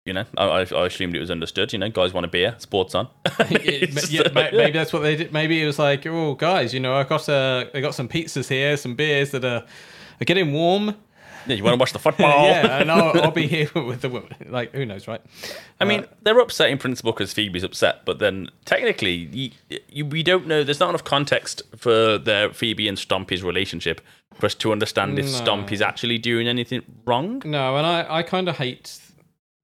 you know, I, I, assumed it was understood. You know, guys want a beer, sports on. yeah, ma- maybe that's what they did. Maybe it was like, oh, guys, you know, I got uh, I got some pizzas here, some beers that are, are getting warm. Yeah, you want to watch the football? yeah, and I'll, I'll be here with the woman. Like, who knows, right? I mean, they're upset in principle because Phoebe's upset, but then technically, you, you, we don't know. There's not enough context for their Phoebe and Stompy's relationship for us to understand if No. Stompy's actually doing anything wrong. No, and I, I kind of hate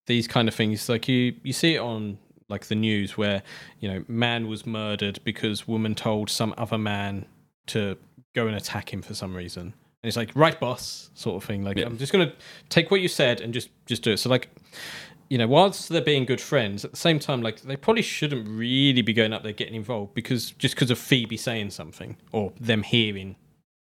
these kind of things. Like you, you see it on like the news where you know man was murdered because woman told some other man to go and attack him for some reason, and it's like right, boss, sort of thing. Like I'm just gonna take what you said and just just do it. So like. You know, whilst they're being good friends, at the same time, like they probably shouldn't really be going up there getting involved because just because of Phoebe saying something or them hearing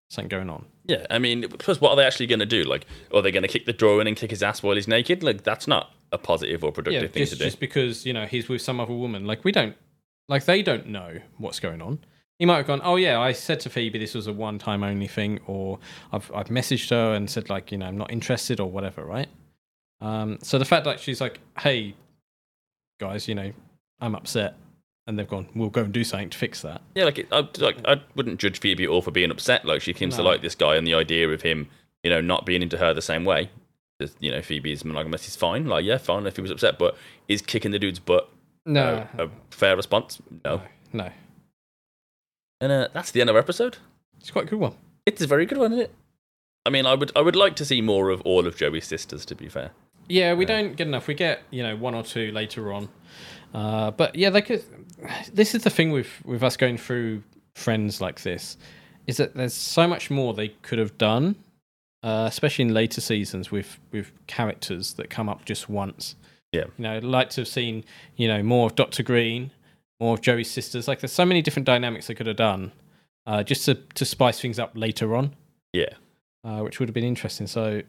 something going on. Yeah, I mean, plus, what are they actually going to do? Like, are they going to kick the door in and kick his ass while he's naked? Like, that's not a positive or productive yeah, thing just, to do. just because you know he's with some other woman. Like we don't, like they don't know what's going on. He might have gone, oh yeah, I said to Phoebe this was a one time only thing, or I've I've messaged her and said like you know I'm not interested or whatever, right? Um, so the fact that she's like, hey, guys, you know, I'm upset, and they've gone, we'll go and do something to fix that. Yeah, like, it, I, like I wouldn't judge Phoebe at all for being upset. Like she seems to like this guy, and the idea of him, you know, not being into her the same way. You know, Phoebe's monogamous is fine. Like, yeah, fine if he was upset, but is kicking the dude's butt No. a, a fair response? No. No. And uh, that's the end of our episode. It's quite a good one. It's a very good one, isn't it? I mean, I would I would like to see more of all of Joey's sisters. To be fair, Yeah, we don't get enough. We get you know one or two later on, uh, but yeah, they could. This is the thing with with us going through friends like this, is that there's so much more they could have done, uh, especially in later seasons with with characters that come up just once. Yeah, you know, I'd like to have seen you know more of Doctor Green, more of Joey's sisters. Like there's so many different dynamics they could have done, uh, just to to spice things up later on Yeah. uh, which would have been interesting. So,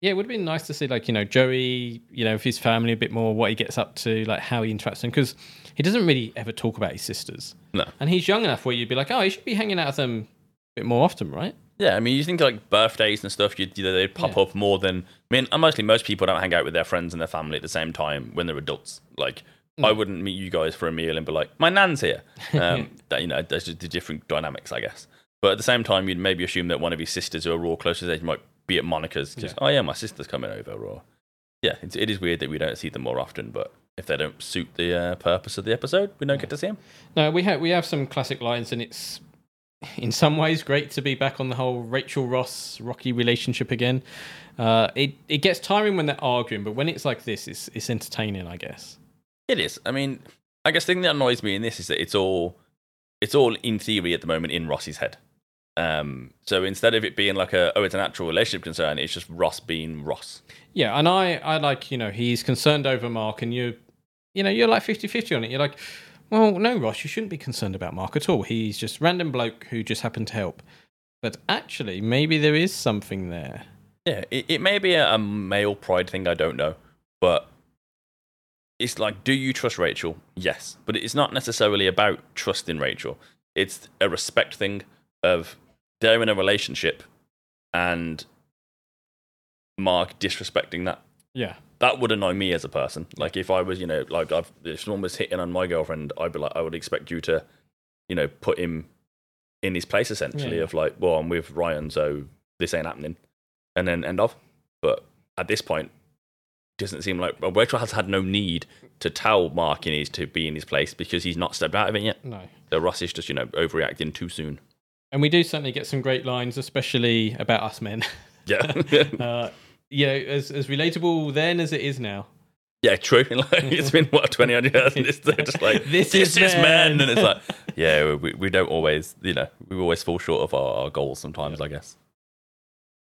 yeah, it would have been nice to see, like, you know, Joey, you know, with his family a bit more, what he gets up to, like, how he interacts with them. Because he doesn't really ever talk about his sisters. No. And he's young enough where you'd be like, oh, he should be hanging out with them a bit more often, right? Yeah, I mean, you think like birthdays and stuff, you'd, you know, they'd pop Yeah. up more than. I mean, mostly most people don't hang out with their friends and their family at the same time when they're adults. Like, I Mm. wouldn't meet you guys for a meal and be like, "My nan's here." Um, that you know, there's just the different dynamics, I guess. But at the same time, you'd maybe assume that one of his sisters who are raw close to his age might be at Monica's. Just, Yeah. oh yeah, my sister's coming over. Or yeah, it's, it is weird that we don't see them more often. But if they don't suit the uh, purpose of the episode, we don't get to see them. No, we have we have some classic lines, and it's in some ways great to be back on the whole Rachel Ross Rocky relationship again. Uh, it it gets tiring when they're arguing, but when it's like this, it's it's entertaining, I guess. It is. I mean, I guess the thing that annoys me in this is that it's all it's all in theory at the moment in Ross's head. Um, so instead of it being like a oh it's an actual relationship concern, it's just Ross being Ross. Yeah, and I, I like, you know, he's concerned over Mark and you you know, you're like 50-50 on it. You're like, well, no, Ross, you shouldn't be concerned about Mark at all. He's just random bloke who just happened to help. But actually, maybe there is something there. Yeah, it, it may be a, a male pride thing, I don't know. But it's like, do you trust Rachel? Yes. But it's not necessarily about trusting Rachel. It's a respect thing of they're in a relationship and Mark disrespecting that. Yeah. That would annoy me as a person. Like if I was, you know, like I've, if someone was hitting on my girlfriend, I'd be like, I would expect you to, you know, put him in his place essentially Yeah. of like, well, I'm with Ryan, so this ain't happening, and then end of. But at this point, it doesn't seem like well, Rachel has had no need to tell Mark he needs to be in his place because he's not stepped out of it yet. No. So Ross is just, you know, overreacting too soon. And we do certainly get some great lines, especially about us men. Yeah. uh, you know, as, as relatable then as it is now. Yeah, true. Like, it's been what twenty odd years, and it's they're just like This this, is is, men. and it's like, yeah, we, we don't always, you know, we always fall short of our, our goals sometimes, I guess.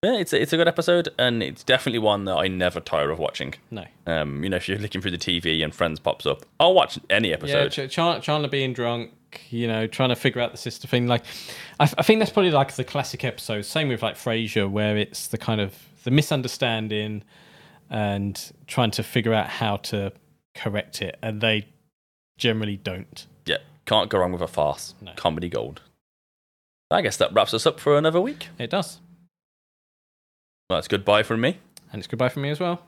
Yeah, it's a, it's a good episode, and it's definitely one that I never tire of watching. No. Um, you know, if you're looking through the TV and Friends pops up, I'll watch any Yeah, episode. Ch- Chan- Chandler being drunk, you know, trying to figure out the sister thing. Like, I, I think that's probably like the classic episode. Same with like Frasier, where it's the kind of the misunderstanding and trying to figure out how to correct it, and they generally don't. Yeah, can't go wrong with a farce. Comedy gold. I guess that wraps us up for another week. It does. Well, that's goodbye from me. And it's goodbye from me as well.